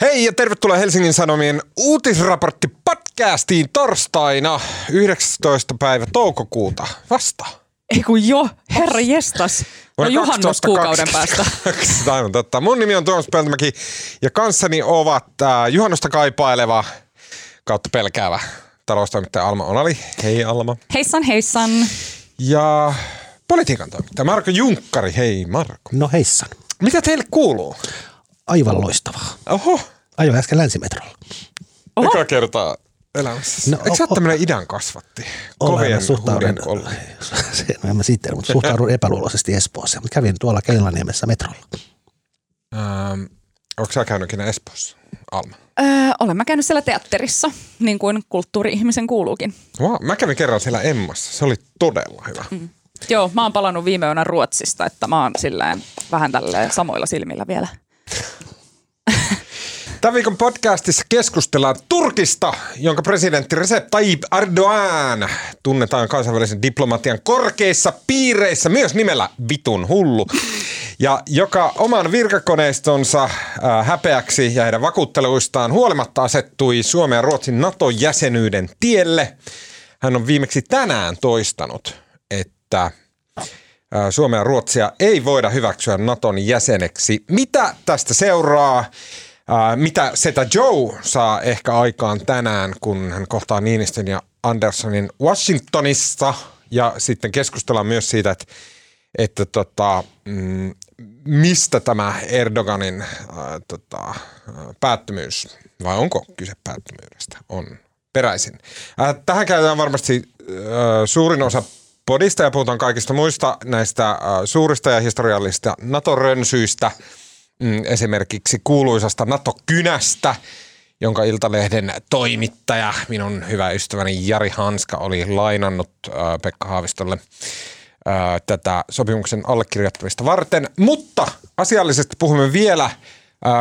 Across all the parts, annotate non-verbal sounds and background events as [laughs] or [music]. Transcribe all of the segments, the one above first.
Hei ja tervetuloa Helsingin Sanomien uutisraportti podcastiin torstaina 19. päivä toukokuuta. Vasta. Ei kun jo, herra jestas. No juhannus kuukauden päästä. [laughs] Aivan totta. Mun nimi on Tuomas Peltomäki ja kanssani ovat äh, juhannusta kaipaileva kautta pelkäävä taloustoimittaja Alma Onali. Hei Alma. Heissan heissan. Ja politiikan toimittaja Marko Junkkari. Hei Marko. No heissan. Mitä teille kuuluu? Aivan loistavaa. Oho. Ajoin äsken länsimetrolla. Oho. Eka kertaa elämässä. No, Eikö sä ole idän kasvatti? Kovien suhtaudun, no [laughs] en mä sitten, mutta suhtaudun epäluuloisesti Espoossa. Mutta kävin tuolla Keilaniemessä metrolla. Ähm, onko sä käynyt ikinä Espoossa, Alma? Öö, olen mä käynyt siellä teatterissa, niin kuin kulttuuri-ihmisen kuuluukin. Wow, mä kävin kerran siellä Emmassa. Se oli todella hyvä. Mm. Joo, mä oon palannut viime yönä Ruotsista, että mä oon silleen vähän tälleen samoilla silmillä vielä. [laughs] Tämän viikon podcastissa keskustellaan Turkista, jonka presidentti Recep Tayyip Erdogan tunnetaan kansainvälisen diplomatian korkeissa piireissä myös nimellä vitun hullu. Ja joka oman virkakoneistonsa äh, häpeäksi ja heidän vakuutteluistaan huolimatta asettui Suomen ja Ruotsin NATO-jäsenyyden tielle. Hän on viimeksi tänään toistanut, että Suomea ja Ruotsia ei voida hyväksyä Naton jäseneksi. Mitä tästä seuraa? Mitä Seta Joe saa ehkä aikaan tänään, kun hän kohtaa Niinistön ja Andersonin Washingtonissa ja sitten keskustellaan myös siitä, että, että tota, mm, mistä tämä Erdoganin äh, tota, päättömyys, vai onko kyse päättömyydestä, on peräisin. Äh, tähän käytetään varmasti äh, suurin osa podista ja puhutaan kaikista muista näistä äh, suurista ja historiallisista NATO-rönsyistä – mm, esimerkiksi kuuluisasta NATO-kynästä, jonka Iltalehden toimittaja, minun hyvä ystäväni Jari Hanska, oli lainannut äh, Pekka Haavistolle äh, tätä sopimuksen allekirjoittamista varten. Mutta asiallisesti puhumme vielä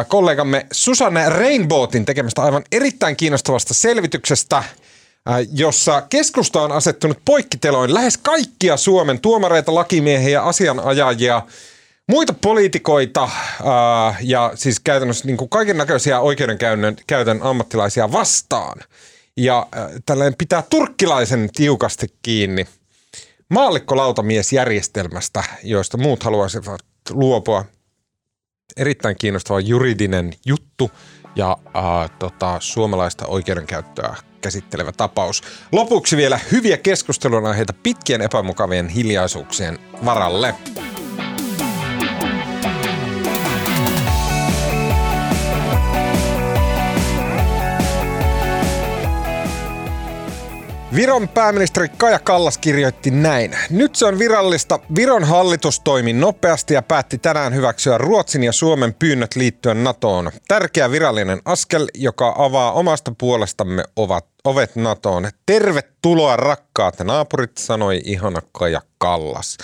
kollegamme Susanne Rainbowtin tekemästä aivan erittäin kiinnostavasta selvityksestä, jossa keskusta on asettunut poikkiteloin lähes kaikkia Suomen tuomareita, lakimiehiä ja asianajajia – muita poliitikoita ää, ja siis käytännössä niin kuin kaiken näköisiä oikeudenkäytön ammattilaisia vastaan. Ja ää, tällainen pitää turkkilaisen tiukasti kiinni maallikkolautamiesjärjestelmästä, joista muut haluaisivat luopua. Erittäin kiinnostava juridinen juttu ja ää, tota, suomalaista oikeudenkäyttöä käsittelevä tapaus. Lopuksi vielä hyviä keskustelun aiheita pitkien epämukavien hiljaisuuksien varalle. Viron pääministeri Kaja Kallas kirjoitti näin. Nyt se on virallista. Viron hallitus toimi nopeasti ja päätti tänään hyväksyä Ruotsin ja Suomen pyynnöt liittyen NATOon. Tärkeä virallinen askel, joka avaa omasta puolestamme ovat ovet NATOon. Tervetuloa rakkaat naapurit, sanoi ihana Kaja Kallas.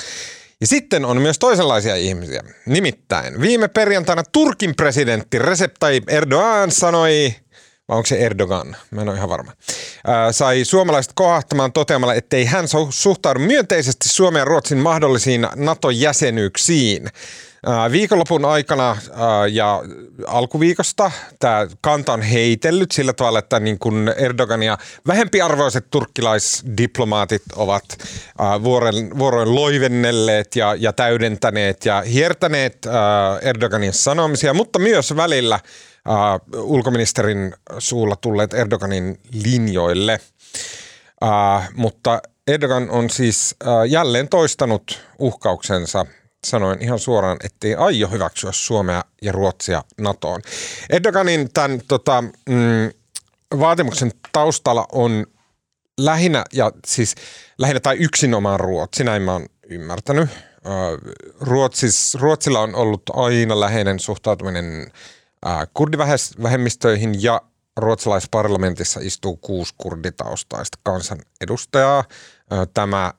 Ja sitten on myös toisenlaisia ihmisiä. Nimittäin viime perjantaina Turkin presidentti Recep Tayyip Erdogan sanoi vai onko se Erdogan, mä en ole ihan varma, ää, sai suomalaiset kohahtamaan toteamalla, ettei hän suhtaudu myönteisesti Suomen ja Ruotsin mahdollisiin NATO-jäsenyyksiin. Viikonlopun aikana ja alkuviikosta tämä kanta on heitellyt sillä tavalla, että niin kun Erdogan ja vähempiarvoiset turkkilaisdiplomaatit ovat vuoren, vuoroin loivennelleet ja, ja täydentäneet ja hiertäneet Erdoganin sanomisia, mutta myös välillä – ulkoministerin suulla tulleet Erdoganin linjoille. Mutta Erdogan on siis jälleen toistanut uhkauksensa sanoin ihan suoraan, ettei aio hyväksyä Suomea ja Ruotsia NATOon. Erdoganin tämän tota, mm, vaatimuksen taustalla on lähinnä, ja siis lähinnä tai yksinomaan Ruotsi, näin mä oon ymmärtänyt. Ruotsis, Ruotsilla on ollut aina läheinen suhtautuminen kurdivähemmistöihin ja ruotsalaisparlamentissa istuu kuusi kurditaustaista kansanedustajaa. Tämä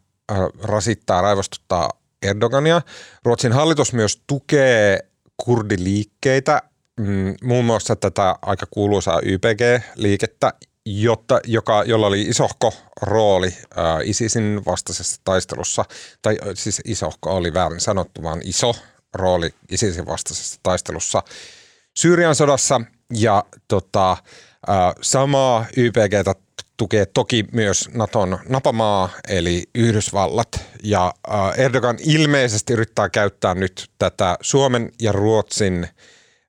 rasittaa raivostuttaa Erdogania. Ruotsin hallitus myös tukee kurdiliikkeitä, mm, muun muassa tätä aika kuuluisaa YPG-liikettä, jotta, joka, jolla oli isohko rooli ää, ISISin vastaisessa taistelussa, tai siis isohko oli väärin sanottu, vaan iso rooli ISISin vastaisessa taistelussa – Syyrian sodassa ja tota, äh, samaa YPGtä tukee toki myös Naton napamaa, eli Yhdysvallat. Ja äh, Erdogan ilmeisesti yrittää käyttää nyt tätä Suomen ja Ruotsin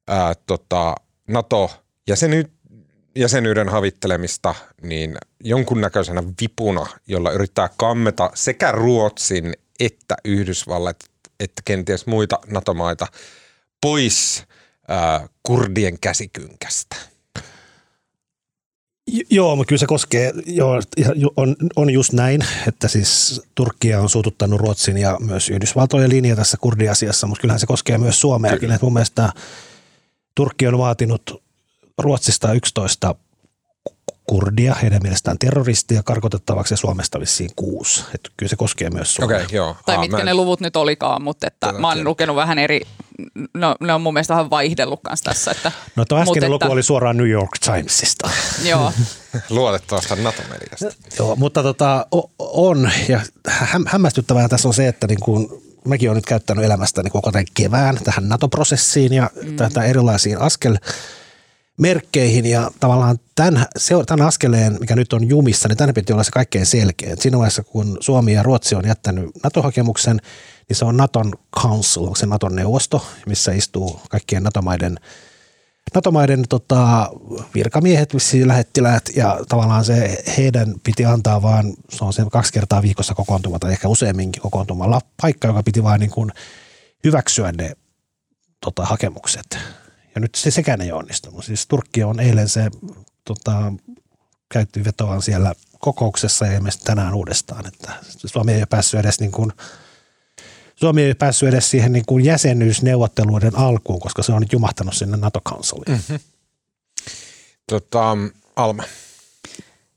äh, tota, NATO-jäsenyyttä jäsenyyden havittelemista niin jonkunnäköisenä vipuna, jolla yrittää kammeta sekä Ruotsin että Yhdysvallat että kenties muita NATO-maita pois äh, kurdien käsikynkästä. Joo, mutta kyllä se koskee, joo, on, on just näin, että siis Turkkia on suututtanut Ruotsin ja myös Yhdysvaltojen linja tässä kurdiasiassa, mutta kyllähän se koskee myös Suomeakin. Että mun mielestä Turkki on vaatinut Ruotsista 11 kurdia, heidän mielestään terroristia karkotettavaksi ja Suomesta vissiin kuusi. Että kyllä se koskee myös Suomea. Okay, joo. Tai Aa, mitkä ne luvut nyt olikaan, mutta että mä oon lukenut vähän eri, no ne on mun mielestä vähän vaihdellut kanssa tässä. Että, no tuo äskeinen luku että, oli suoraan New York Timesista. Joo. [laughs] Luotettavasti NATO-mediasta. joo, mutta tota, on, ja häm, hämmästyttävää tässä on se, että niin kuin, mäkin olen nyt käyttänyt elämästäni koko tämän kevään tähän NATO-prosessiin ja mm. tätä erilaisiin askel merkkeihin ja tavallaan tämän, tämän askeleen, mikä nyt on jumissa, niin tämän piti olla se kaikkein selkeä. Siinä vaiheessa, kun Suomi ja Ruotsi on jättänyt NATO-hakemuksen, niin se on Naton Council, onko se Naton neuvosto, missä istuu kaikkien NATO-maiden, NATO-maiden tota, virkamiehet, lähettiläät ja tavallaan se heidän piti antaa vaan, se on se kaksi kertaa viikossa kokoontuma tai ehkä useamminkin kokoontumalla paikka, joka piti vain niin hyväksyä ne tota, hakemukset. Ja nyt se sekään ei onnistunut. Siis Turkki on eilen se tota, käytti vetoaan siellä kokouksessa ja ilmeisesti tänään uudestaan, että Suomi ei ole päässyt edes niin kuin, Suomi ei päässyt edes siihen niin kuin jäsenyysneuvotteluiden alkuun, koska se on nyt jumahtanut sinne NATO-kansoliin. Mm-hmm. Tota, Alma.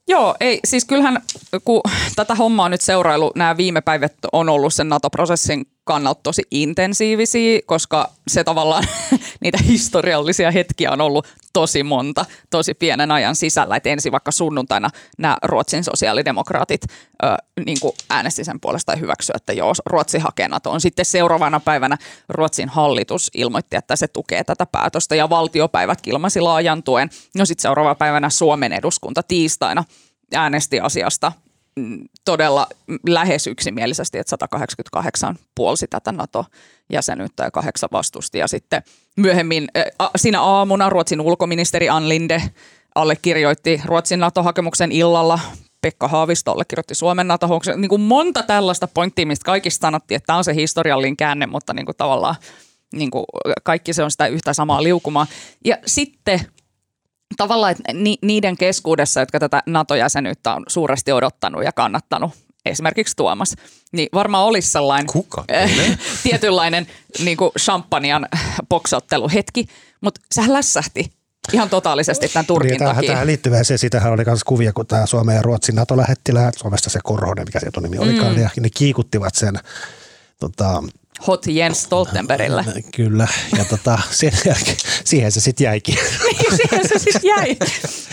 Joo, ei, siis kyllähän kun tätä hommaa on nyt seurailu, nämä viime päivät on ollut sen NATO-prosessin kannalta tosi intensiivisiä, koska se tavallaan [laughs] niitä historiallisia hetkiä on ollut tosi monta, tosi pienen ajan sisällä. Et ensin vaikka sunnuntaina nämä Ruotsin sosiaalidemokraatit ö, niin äänesti sen puolesta hyväksyä, että joo, Ruotsi hakee on Sitten seuraavana päivänä Ruotsin hallitus ilmoitti, että se tukee tätä päätöstä ja valtiopäivät ilmaisi laajan tuen. No sitten seuraavana päivänä Suomen eduskunta tiistaina äänesti asiasta todella lähes yksimielisesti, että 188 puolsi tätä NATO-jäsenyyttä ja kahdeksan vastusti. Ja sitten myöhemmin siinä aamuna Ruotsin ulkoministeri Ann Linde allekirjoitti Ruotsin NATO-hakemuksen illalla. Pekka Haavisto allekirjoitti Suomen nato Niin kuin monta tällaista pointtia, mistä kaikista sanottiin, että tämä on se historiallinen käänne, mutta niin kuin tavallaan niin kuin kaikki se on sitä yhtä samaa liukumaa. Ja sitten tavallaan että ni, niiden keskuudessa, jotka tätä NATO-jäsenyyttä on suuresti odottanut ja kannattanut, esimerkiksi Tuomas, niin varmaan olisi sellainen Kuka? [laughs] tietynlainen niin kuin champagnean poksotteluhetki, mutta sehän lässähti ihan totaalisesti tämän Turkin niin, takia. Tähän liittyvää se, sitähän oli myös kuvia, kun tämä Suomen ja Ruotsin NATO-lähettiläät, Suomesta se Korhonen, mikä se nimi olikaan, mm. ja ne kiikuttivat sen tota, hot Jens Stoltenbergille. Kyllä, ja tota, sen jälkeen, siihen se sitten jäikin. [laughs] niin, siihen se sitten jäi.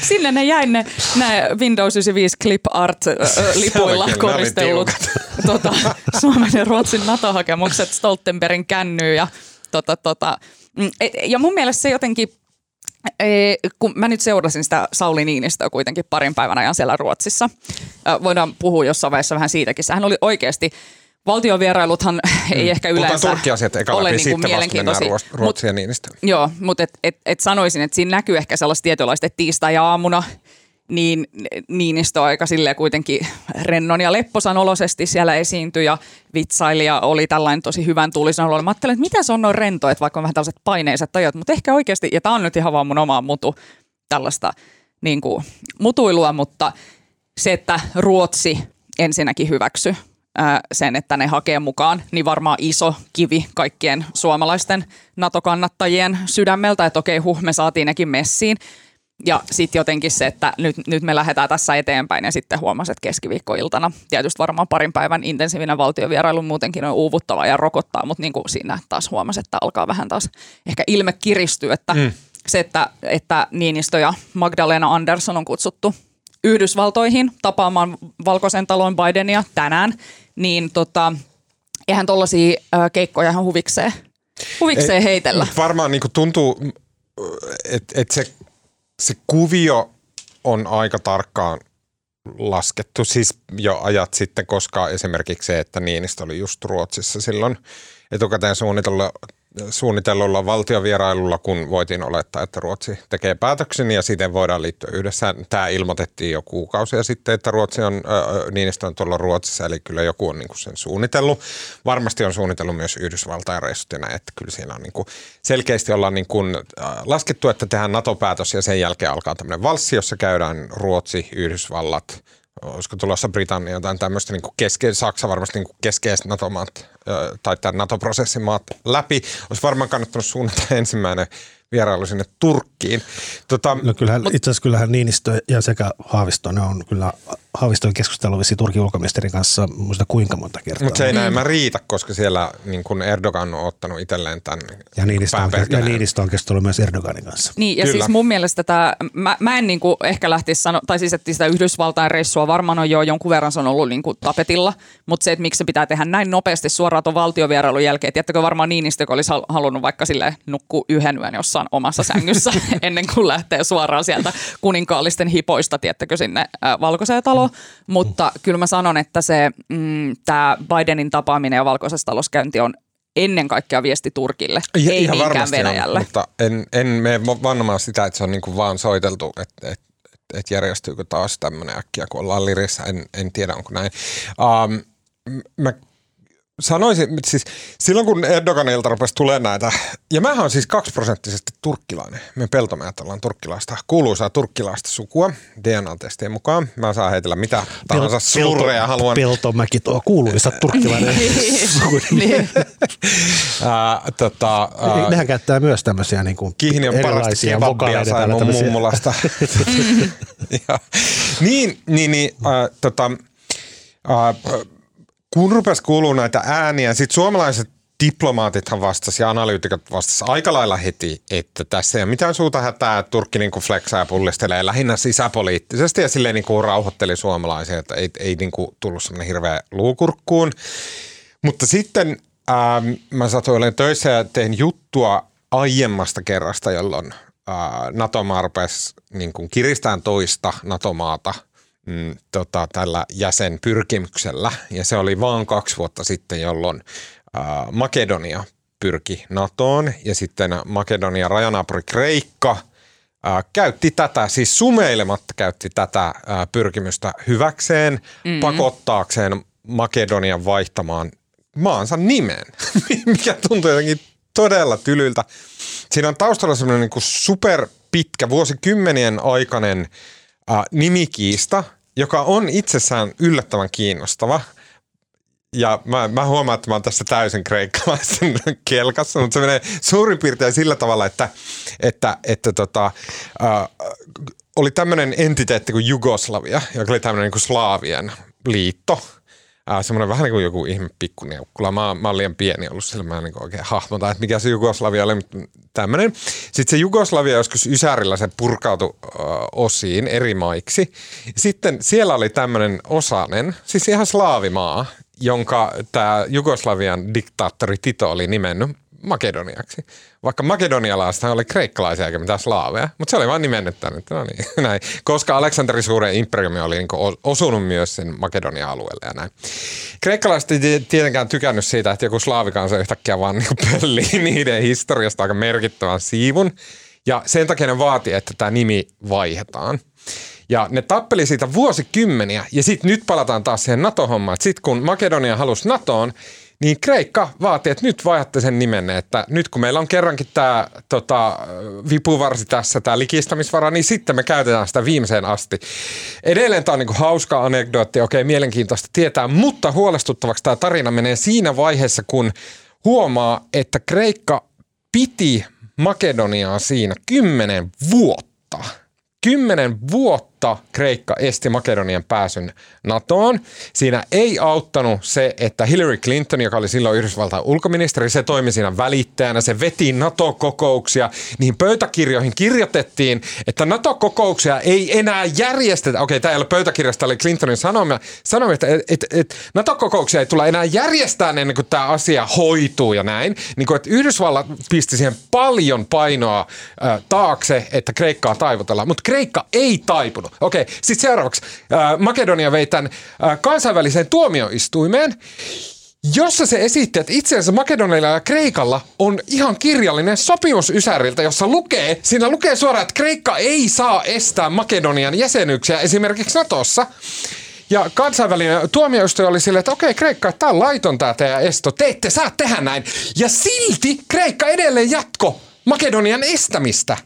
Sinne ne jäi ne, ne Windows 95 Clip Art-lipuilla koristellut [laughs] tota, Suomen ja Ruotsin NATO-hakemukset Stoltenbergin kännyyn. Ja, tota, tota, mm, ja mun mielestä se jotenkin kun mä nyt seurasin sitä Sauli Niinistöä kuitenkin parin päivän ajan siellä Ruotsissa. Voidaan puhua jossain vaiheessa vähän siitäkin. Sehän oli oikeasti Valtiovierailuthan [laughs] ei mm. ehkä yleensä Turkki-asiat eka ole niin kuin mielenkiintoisia. Ruotsia Niinistä. Joo, mutta et, et, et sanoisin, että siinä näkyy ehkä sellaista tietynlaista, että tiistai-aamuna niin Niinistö aika sille kuitenkin rennon ja lepposan olosesti siellä esiintyi ja vitsailija oli tällainen tosi hyvän tuulisen olo. Mä ajattelin, että mitä se on noin rento, että vaikka on vähän tällaiset paineiset ajat, mutta ehkä oikeasti, ja tämä on nyt ihan vaan mun oma mutu, tällaista niin kuin, mutuilua, mutta se, että Ruotsi ensinnäkin hyväksy sen, että ne hakee mukaan, niin varmaan iso kivi kaikkien suomalaisten NATO-kannattajien sydämeltä, että okei, huh, me saatiin nekin messiin. Ja sitten jotenkin se, että nyt, nyt me lähdetään tässä eteenpäin ja sitten huomasin, että keskiviikkoiltana tietysti varmaan parin päivän intensiivinen valtiovierailu muutenkin on uuvuttava ja rokottaa, mutta niin kuin siinä taas huomasin, että alkaa vähän taas ehkä ilme kiristyä, että mm. se, että, että Niinistö ja Magdalena Andersson on kutsuttu Yhdysvaltoihin tapaamaan Valkoisen talon Bidenia tänään, niin tota, eihän tuollaisia keikkoja ihan huvikseen, huvikseen Ei, heitellä. Varmaan niin tuntuu että et se, se kuvio on aika tarkkaan laskettu siis jo ajat sitten, koska esimerkiksi se, että Niinistö oli just Ruotsissa silloin etukäteen suunnitella suunnitellulla valtiovierailulla, kun voitiin olettaa, että Ruotsi tekee päätöksen ja siten voidaan liittyä yhdessä. Tämä ilmoitettiin jo kuukausia sitten, että Ruotsi on, äh, Niinistö on tuolla Ruotsissa, eli kyllä joku on niin kuin sen suunnitellut. Varmasti on suunnitellut myös Yhdysvaltain reissut ja näin, että kyllä siinä on niin kuin selkeästi ollaan niin kuin, äh, laskettu, että tehdään NATO-päätös ja sen jälkeen alkaa tämmöinen valssi, jossa käydään Ruotsi, Yhdysvallat, olisiko tulossa Britannia jotain tämmöistä niin keske, Saksa varmasti niin keskeiset NATO-maat tai tämän NATO-prosessin maat läpi. Olisi varmaan kannattanut suunnata [laughs] ensimmäinen vierailu sinne Turkkiin. Tota, no kyllähän, itse asiassa kyllähän Niinistö ja sekä Haavisto, ne on kyllä Haaviston keskustelu Turkin ulkoministerin kanssa muista kuinka monta kertaa. Mutta se ei näin mä riitä, koska siellä niin kun Erdogan on ottanut itselleen tämän ja Niinistö, on, ja Niinistö on keskustellut myös Erdoganin kanssa. Niin ja Kyllä. siis mun mielestä tämä, mä, mä en niin kuin ehkä lähtisi sanoa, tai siis että sitä Yhdysvaltain reissua varmaan on jo jonkun verran se on ollut niin kuin tapetilla, mutta se, että miksi se pitää tehdä näin nopeasti suoraan tuon valtiovierailun jälkeen, tiedättekö varmaan Niinistö, joka olisi halunnut vaikka sille nukkua yhden yön jossain omassa sängyssä [laughs] ennen kuin lähtee suoraan sieltä kuninkaallisten hipoista, tiedättekö, sinne äh, valkoiseen taloon, mutta kyllä mä sanon, että se mm, tämä Bidenin tapaaminen ja valkoisessa talouskäynti on ennen kaikkea viesti Turkille, ja, ei ihan niinkään Venäjälle. On, mutta en, en mene vannomaan sitä, että se on niinku vaan soiteltu, että et, et järjestyykö taas tämmöinen äkkiä, kun ollaan lirissä. En, en tiedä, onko näin. Um, mä sanoisin, siis silloin kun Erdoganilta rupesi tulee näitä, ja mä oon siis kaksiprosenttisesti turkkilainen. Me peltomäät ollaan turkkilaista, kuuluisaa turkkilaista sukua DNA-testien mukaan. Mä saan heitellä mitä tahansa slurreja haluan. Peltomäki tuo kuuluisa [laughs] turkkilainen suku. [laughs] niin. tota, Nehän käyttää myös tämmöisiä niin kuin Kihni on parasta kebabia sai mun mummulasta. [laughs] niin, niin, niin äh, tota, äh, kun rupesi kuulua näitä ääniä, sitten suomalaiset diplomaatithan vastasi ja analyytikot vastasi aika lailla heti, että tässä ei ole mitään suuta hätää, että Turkki niin flexaa ja pullistelee lähinnä sisäpoliittisesti ja silleen niin rauhoitteli suomalaisia, että ei, ei niin kuin tullut semmoinen hirveä luukurkkuun. Mutta sitten ähm, mä satuin olemaan töissä ja tein juttua aiemmasta kerrasta, jolloin äh, NATO-maa rupesi niin kuin kiristään toista NATO-maata – mm, tota, tällä jäsenpyrkimyksellä. Ja se oli vain kaksi vuotta sitten, jolloin ää, Makedonia pyrki NATOon ja sitten Makedonia rajanaapuri Kreikka ää, käytti tätä, siis sumeilematta käytti tätä ää, pyrkimystä hyväkseen, mm-hmm. pakottaakseen Makedonian vaihtamaan maansa nimen, [laughs] mikä tuntuu jotenkin todella tylyltä. Siinä on taustalla semmoinen niin super pitkä, vuosikymmenien aikainen äh, nimikiista – joka on itsessään yllättävän kiinnostava. Ja mä, mä huomaan, että mä oon tässä täysin kreikkalaisen [laughs] kelkassa, mutta se menee suurin piirtein sillä tavalla, että, että, että tota, äh, oli tämmöinen entiteetti kuin Jugoslavia, joka oli tämmöinen niin kuin Slaavien liitto – äh, semmoinen vähän niin kuin joku ihme pikkuneukkula. Mä, mä oon liian pieni ollut sillä, mä en niin oikein hahmota, että mikä se Jugoslavia oli, mutta tämmöinen. Sitten se Jugoslavia joskus Ysärillä se purkautui äh, osiin eri maiksi. Sitten siellä oli tämmöinen osanen, siis ihan slaavimaa, jonka tämä Jugoslavian diktaattori Tito oli nimennyt Makedoniaksi. Vaikka makedonialaiset oli kreikkalaisia eikä mitään slaaveja, mutta se oli vain nimennettä. No niin, [laughs] näin. Koska Aleksanterin suuren imperiumi oli niin osunut myös sen Makedonian alueelle ja näin. Kreikkalaiset ei tietenkään tykännyt siitä, että joku slaavikansa yhtäkkiä vaan niin [laughs] pöllii niiden historiasta aika merkittävän siivun. Ja sen takia ne vaati, että tämä nimi vaihdetaan. Ja ne tappeli siitä vuosikymmeniä ja sitten nyt palataan taas siihen NATO-hommaan. Sitten kun Makedonia halusi NATOon, niin Kreikka vaati, että nyt vaihdatte sen nimenne, että nyt kun meillä on kerrankin tämä tota, vipuvarsi tässä, tämä likistämisvara, niin sitten me käytetään sitä viimeiseen asti. Edelleen tämä on niin hauska anekdootti, okei, mielenkiintoista tietää, mutta huolestuttavaksi tämä tarina menee siinä vaiheessa, kun huomaa, että Kreikka piti Makedoniaa siinä kymmenen vuotta – kymmenen vuotta Kreikka esti Makedonian pääsyn NATOon. Siinä ei auttanut se, että Hillary Clinton, joka oli silloin Yhdysvaltain ulkoministeri, se toimi siinä välittäjänä, se veti NATO-kokouksia. Niihin pöytäkirjoihin kirjoitettiin, että NATO-kokouksia ei enää järjestetä. Okei, tämä ei ole pöytäkirjasta, oli Clintonin sanoma, sanoma että et, et, et, NATO-kokouksia ei tulla enää järjestää ennen kuin tämä asia hoituu ja näin. Niin kuin, että Yhdysvallat pisti siihen paljon painoa äh, taakse, että Kreikkaa taivutellaan, mutta Kreikka ei taipunut. Okei, sitten seuraavaksi äh, Makedonia vei tämän äh, kansainväliseen tuomioistuimeen, jossa se esitti, että itse asiassa Makedonialla ja Kreikalla on ihan kirjallinen sopimus Ysäriltä, jossa lukee, siinä lukee suoraan, että Kreikka ei saa estää Makedonian jäsenyyksiä esimerkiksi Natossa. Ja kansainvälinen tuomioistuin oli silleen, että okei Kreikka, tämä on laiton tämä teidän esto, te ette saa tehdä näin. Ja silti Kreikka edelleen jatko Makedonian estämistä.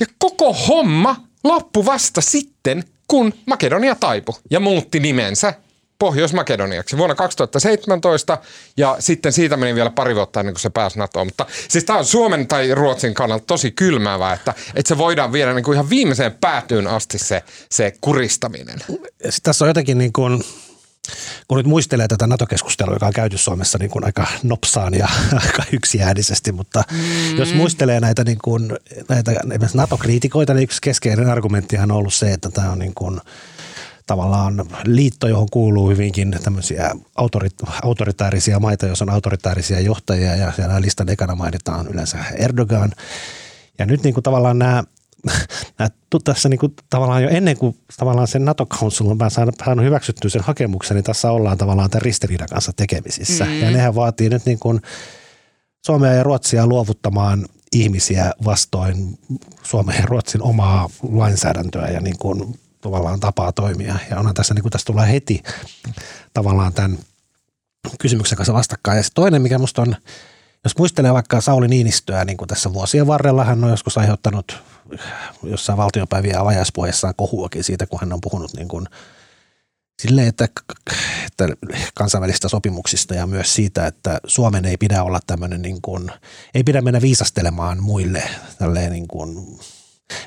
Ja koko homma loppui vasta sitten, kun Makedonia taipui ja muutti nimensä Pohjois-Makedoniaksi vuonna 2017 ja sitten siitä meni vielä pari vuotta ennen kuin se pääsi NATOon. Mutta siis tämä on Suomen tai Ruotsin kannalta tosi kylmäävää, että, että se voidaan viedä niin kuin ihan viimeiseen päätyyn asti se, se kuristaminen. Sitten tässä on jotenkin niin kuin, kun nyt muistelee tätä NATO-keskustelua, joka on käyty Suomessa niin kuin aika nopsaan ja [laughs] aika yksiäänisesti, mutta mm. jos muistelee näitä, niin kuin, näitä NATO-kriitikoita, niin yksi keskeinen argumenttihan on ollut se, että tämä on niin kuin, tavallaan liitto, johon kuuluu hyvinkin tämmöisiä autorit- autoritaarisia maita, jos on autoritaarisia johtajia ja siellä listan ekana mainitaan yleensä Erdogan. Ja nyt niin kuin tavallaan nämä [laughs] tässä niin kuin, tavallaan jo ennen kuin tavallaan sen NATO Council on saanut hyväksyttyä sen hakemuksen, niin tässä ollaan tavallaan tämän ristiriidan kanssa tekemisissä. Mm. Ja nehän vaatii nyt niin kuin Suomea ja Ruotsia luovuttamaan ihmisiä vastoin Suomen ja Ruotsin omaa lainsäädäntöä ja niin kuin tavallaan tapaa toimia. Ja onhan tässä, niin kuin tässä tulee heti tavallaan tämän kysymyksen kanssa vastakkain. Ja se toinen, mikä musta on, jos muistelee vaikka Sauli Niinistöä, niin kuin tässä vuosien varrella hän on joskus aiheuttanut jossain valtiopäivien avajaispuheessaan kohuakin siitä, kun hän on puhunut niin kuin silleen, että, että kansainvälistä sopimuksista ja myös siitä, että Suomen ei pidä olla tämmöinen, niin kuin, ei pidä mennä viisastelemaan muille tälleen niin kuin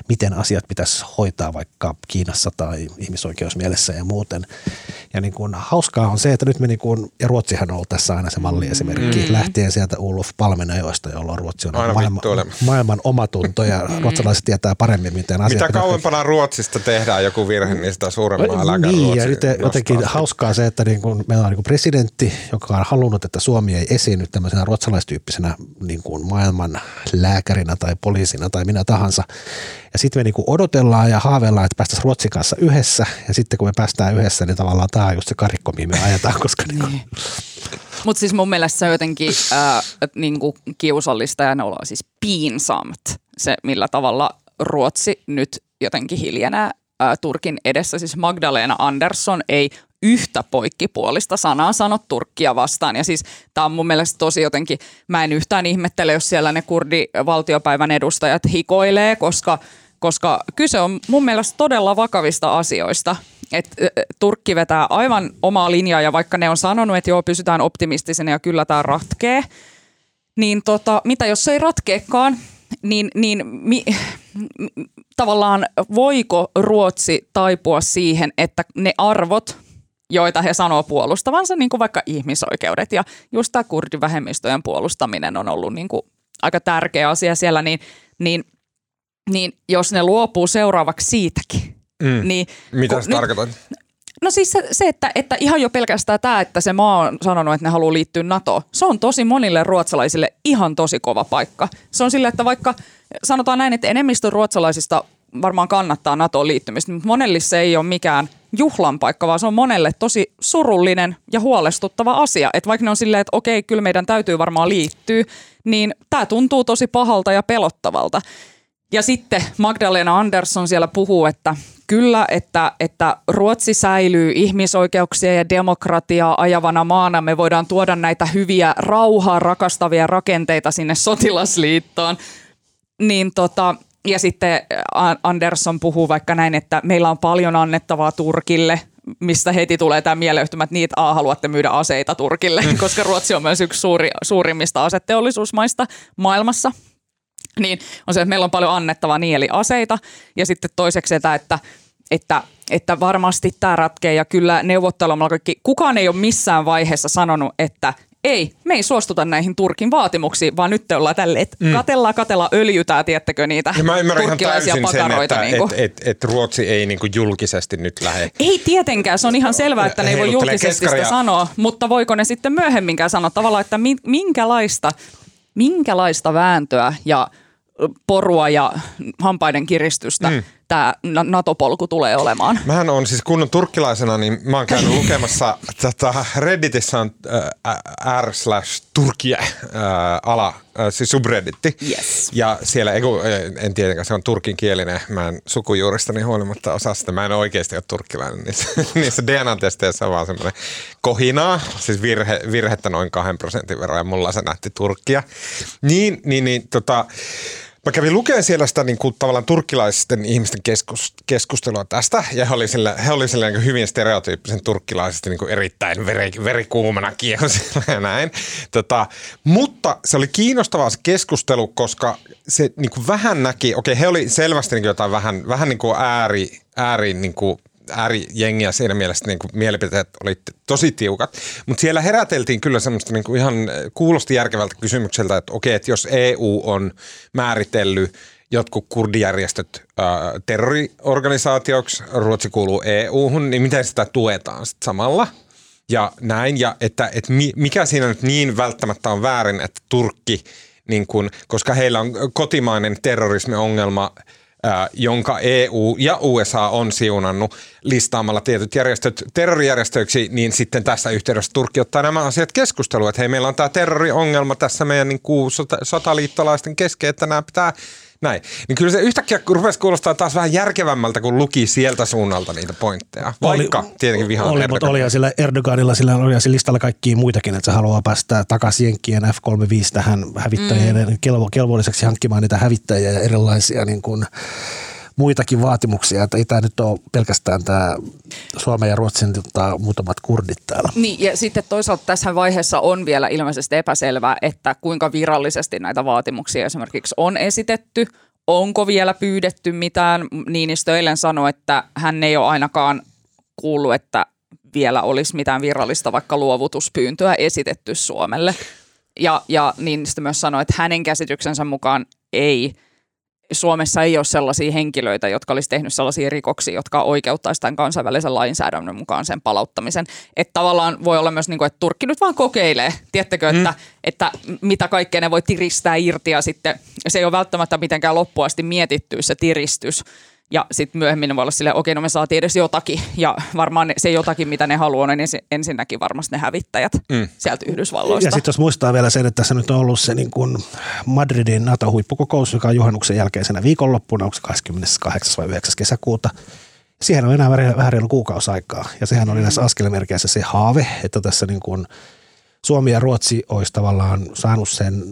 miten asiat pitäisi hoitaa vaikka Kiinassa tai ihmisoikeusmielessä ja muuten. Ja niin kuin hauskaa on se, että nyt me niin kuin, ja Ruotsihan on ollut tässä aina se malliesimerkki, mm. lähtien sieltä Ulf Palmenajoista, jolloin Ruotsi on maailman, maailman omatunto ja mm. ruotsalaiset tietää paremmin, miten asiat Mitä kauempana Ruotsista tehdään joku virhe, niin sitä suurempaa äläkää Niin, ja nyt jotenkin hauskaa se, että niin kuin meillä on niin kuin presidentti, joka on halunnut, että Suomi ei esiinny tämmöisenä ruotsalaistyyppisenä niin kuin maailman lääkärinä tai poliisina tai minä tahansa. Ja sitten me niinku odotellaan ja haaveillaan, että päästäisiin Ruotsin kanssa yhdessä. Ja sitten kun me päästään yhdessä, niin tavallaan tämä on just se karikko, mihin me ajetaan. [laughs] Koska niinku... niin. Mutta siis mun mielestä se on jotenkin äh, niinku kiusallista ja ne ollaan siis piinsamt. Se, millä tavalla Ruotsi nyt jotenkin hiljenää äh, Turkin edessä. Siis Magdalena Andersson ei yhtä poikkipuolista sanaa sanot Turkkia vastaan. Ja siis tämä on mun mielestä tosi jotenkin, mä en yhtään ihmettele, jos siellä ne kurdivaltiopäivän edustajat hikoilee, koska, koska kyse on mun mielestä todella vakavista asioista. Et, Turkki vetää aivan omaa linjaa ja vaikka ne on sanonut, että joo, pysytään optimistisena ja kyllä tämä ratkee, niin tota, mitä jos se ei ratkeekaan, niin, niin mi, tavallaan voiko Ruotsi taipua siihen, että ne arvot, joita he sanoo puolustavansa, niin kuin vaikka ihmisoikeudet. Ja just tämä kurdivähemmistöjen puolustaminen on ollut niin kuin aika tärkeä asia siellä, niin, niin, niin jos ne luopuu seuraavaksi siitäkin. Mm. Niin, Mitä se tarkoittaa? No siis se, se että, että ihan jo pelkästään tämä, että se maa on sanonut, että ne haluaa liittyä NATO, se on tosi monille ruotsalaisille ihan tosi kova paikka. Se on sille, että vaikka sanotaan näin, että enemmistö ruotsalaisista varmaan kannattaa NATOon liittymistä, mutta monelle se ei ole mikään juhlan paikka, vaan se on monelle tosi surullinen ja huolestuttava asia. Että vaikka ne on silleen, että okei, kyllä meidän täytyy varmaan liittyä, niin tämä tuntuu tosi pahalta ja pelottavalta. Ja sitten Magdalena Andersson siellä puhuu, että kyllä, että, että Ruotsi säilyy ihmisoikeuksia ja demokratiaa ajavana maana. Me voidaan tuoda näitä hyviä rauhaa rakastavia rakenteita sinne sotilasliittoon. Niin tota, ja sitten Andersson puhuu vaikka näin, että meillä on paljon annettavaa Turkille, mistä heti tulee tämä mieleyhtymä, että niitä A haluatte myydä aseita Turkille, mm. [laughs] koska Ruotsi on myös yksi suuri, suurimmista aseteollisuusmaista maailmassa. niin on se, että meillä on paljon annettavaa nieliaseita ja sitten toiseksi että, että, että että varmasti tämä ratkee ja kyllä neuvottelemalla kaikki, kukaan ei ole missään vaiheessa sanonut, että ei, me ei suostuta näihin Turkin vaatimuksiin, vaan nyt te ollaan tälle, että mm. katellaan, katellaan, öljytää, tiettäkö niitä ja mä ymmärrän ihan täysin pakaroita. sen, että niin et, et, et Ruotsi ei niin kuin julkisesti nyt lähde. Ei tietenkään, se on ihan selvää, että ne ei voi julkisesti sitä keskaria. sanoa, mutta voiko ne sitten myöhemminkään sanoa tavallaan, että mi- minkälaista, minkälaista vääntöä ja porua ja hampaiden kiristystä mm. Tämä NATO-polku tulee olemaan. Mähän on siis kunnon turkkilaisena, niin mä oon käynyt lukemassa, [laughs] tota, Redditissä on äh, r slash turkia äh, ala, äh, siis subredditti. Yes. Ja siellä, en tietenkään, se on turkinkielinen, mä en sukujuuristani huolimatta osaa sitä, mä en oikeasti ole turkkilainen. Niissä, [laughs] niissä DNA-testeissä on vaan semmoinen kohinaa, siis virhe, virhettä noin kahden prosentin verran ja mulla se näytti Turkkia. Niin, niin, niin tota, Mä kävin lukemaan siellä sitä niin kuin, tavallaan turkkilaisten ihmisten keskus, keskustelua tästä, ja he oli sillä, he oli sillä niin hyvin stereotyyppisen turkkilaisesti niin kuin erittäin veri, verikuumana kiehosilla ja näin. Tota, mutta se oli kiinnostavaa se keskustelu, koska se niin kuin vähän näki, okei he oli selvästi niin kuin jotain vähän, vähän niin kuin ääri, ääri niin kuin äärijengiä siinä mielessä niin kuin mielipiteet oli tosi tiukat, mutta siellä heräteltiin kyllä semmoista niin kuin ihan kuulosti järkevältä kysymykseltä, että okei, että jos EU on määritellyt jotkut kurdijärjestöt äh, terroriorganisaatioksi, Ruotsi kuuluu EU-hun, niin miten sitä tuetaan sit samalla? Ja näin, ja että, että mikä siinä nyt niin välttämättä on väärin, että Turkki, niin kun, koska heillä on kotimainen terrorismiongelma, jonka EU ja USA on siunannut listaamalla tietyt järjestöt terrorijärjestöiksi, niin sitten tässä yhteydessä Turkki ottaa nämä asiat keskusteluun, että hei, meillä on tämä terroriongelma tässä meidän niin kuin sota, sotaliittolaisten kesken, että nämä pitää näin. Niin kyllä se yhtäkkiä rupesi kuulostaa taas vähän järkevämmältä, kun luki sieltä suunnalta niitä pointteja. Vaikka oli, tietenkin vihaan Oli, mutta oli ja sillä Erdoganilla sillä oli ja sillä listalla kaikkia muitakin, että se haluaa päästä takaisin Jenkkien F-35 tähän hävittäjien mm. kelvo, kelvolliseksi hankkimaan niitä hävittäjiä ja erilaisia niin kuin, muitakin vaatimuksia, että ei tämä nyt ole pelkästään tämä Suomen ja Ruotsin tota, muutamat kurdit täällä. Niin ja sitten toisaalta tässä vaiheessa on vielä ilmeisesti epäselvää, että kuinka virallisesti näitä vaatimuksia esimerkiksi on esitetty, onko vielä pyydetty mitään. Niinistö eilen sanoi, että hän ei ole ainakaan kuullut, että vielä olisi mitään virallista vaikka luovutuspyyntöä esitetty Suomelle. Ja, ja Niinistö myös sanoi, että hänen käsityksensä mukaan ei – Suomessa ei ole sellaisia henkilöitä, jotka olisi tehnyt sellaisia rikoksia, jotka oikeuttaisiin tämän kansainvälisen lainsäädännön mukaan sen palauttamisen. Että tavallaan voi olla myös niin kuin, että Turkki nyt vaan kokeilee, tiettäkö, että, mm. että mitä kaikkea ne voi tiristää irti ja sitten se ei ole välttämättä mitenkään loppuasti mietitty se tiristys. Ja sitten myöhemmin voi olla silleen, okei, no me saatiin edes jotakin. Ja varmaan se jotakin, mitä ne haluaa, niin ensinnäkin varmasti ne hävittäjät mm. sieltä Yhdysvalloista. Ja sitten jos muistaa vielä sen, että tässä nyt on ollut se niin kuin Madridin NATO-huippukokous, joka on juhannuksen jälkeisenä viikonloppuna, onko se 28. vai 9. kesäkuuta. Siihen on enää vähän reilu kuukausi aikaa. Ja sehän oli näissä askelmerkeissä se haave, että tässä niin kuin – Suomi ja Ruotsi olisi tavallaan saanut sen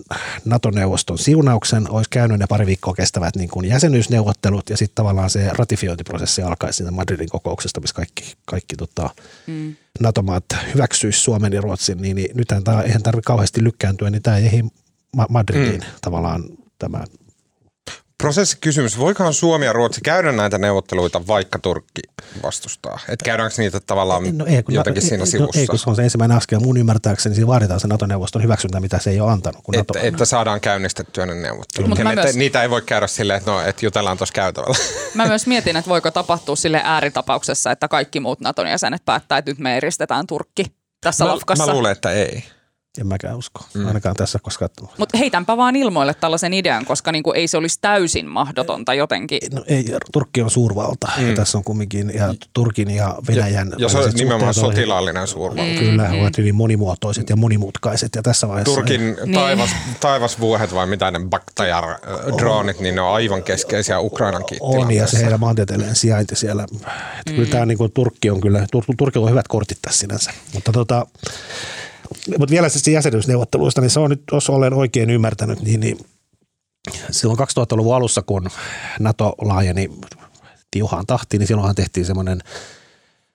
NATO-neuvoston siunauksen, olisi käynyt ne pari viikkoa kestävät niin kuin jäsenyysneuvottelut ja sitten tavallaan se ratifiointiprosessi alkaisi siinä Madridin kokouksesta, missä kaikki, kaikki tota, mm. NATO-maat hyväksyisi Suomen ja Ruotsin, niin, niin nythän tämä eihän tarvitse kauheasti lykkääntyä, niin tämä ei Madridiin mm. tavallaan tämä prosessikysymys. Voikohan Suomi ja Ruotsi käydä näitä neuvotteluita, vaikka Turkki vastustaa? Et käydäänkö niitä tavallaan no ei, kun jotenkin na, siinä sivussa? No, ei, kun se on se ensimmäinen askel. Mun ymmärtääkseni siinä vaaditaan se NATO-neuvoston hyväksyntä, mitä se ei ole antanut. Kun että, NATO... että saadaan käynnistettyä ne neuvottelut. Ja myös... Niitä ei voi käydä silleen, että, no, että jutellaan tuossa käytävällä. Mä myös mietin, että voiko tapahtua sille ääritapauksessa, että kaikki muut NATOn jäsenet päättää, että nyt me eristetään Turkki tässä mä, lafkassa. Mä luulen, että ei. En mäkään usko, mm. ainakaan tässä, koska... Mutta heitänpä vaan ilmoille tällaisen idean, koska niinku ei se olisi täysin mahdotonta jotenkin. No ei, Turkki on suurvalta mm. ja tässä on kumminkin ja Turkin ja Venäjän... Ja, ja se on nimenomaan sotilaallinen suurvalta. Mm. Kyllä, mm. ovat hyvin monimuotoiset ja monimutkaiset ja tässä vaiheessa... Turkin ei, taivas, niin. taivasvuohet vai mitä ne Bakhtajar-droonit, niin ne on aivan keskeisiä Ukrainankin On ja se heidän maantieteellinen sijainti siellä. Että mm. Kyllä tämä niin kuin, Turkki on kyllä, Tur, Turkilla on hyvät kortit tässä sinänsä. Mutta tota, mutta vielä siis jäsenyysneuvotteluista, niin se on nyt, jos olen oikein ymmärtänyt, niin, niin silloin 2000-luvun alussa, kun NATO laajeni tiuhaan tahtiin, niin silloinhan tehtiin semmoinen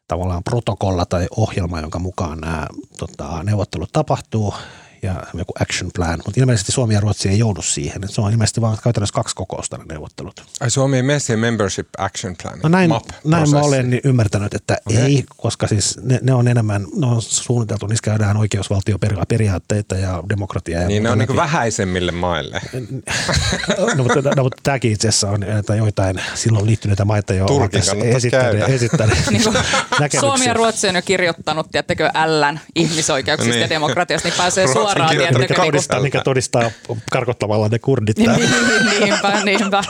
tavallaan protokolla tai ohjelma, jonka mukaan nämä tota, neuvottelut tapahtuu. Ja joku action plan, mutta ilmeisesti Suomi ja Ruotsi ei joudu siihen. Et se on ilmeisesti vain käytännössä kaksi kokousta ne neuvottelut. Ai Suomi ei mene siihen membership action plan. No näin, näin mä olen niin ymmärtänyt, että okay. ei, koska siis ne, ne, on enemmän, ne on suunniteltu, niissä käydään oikeusvaltioperiaatteita ja demokratiaa. Niin ja ne on niin vähäisemmille maille. [laughs] no, mutta, no, mutta tämäkin itse asiassa on että joitain silloin liittyneitä maita jo Turkin esittäneet, esittäneet [laughs] [laughs] niin Suomi ja Ruotsi on jo kirjoittanut, tiettäkö, Ln ihmisoikeuksista niin. ja demokratiasta, niin pääsee Ruotsin suoraan. Mikä, todistaa, mikä todistaa karkottamalla ne kurdit. Niin, niinpä, niinpä.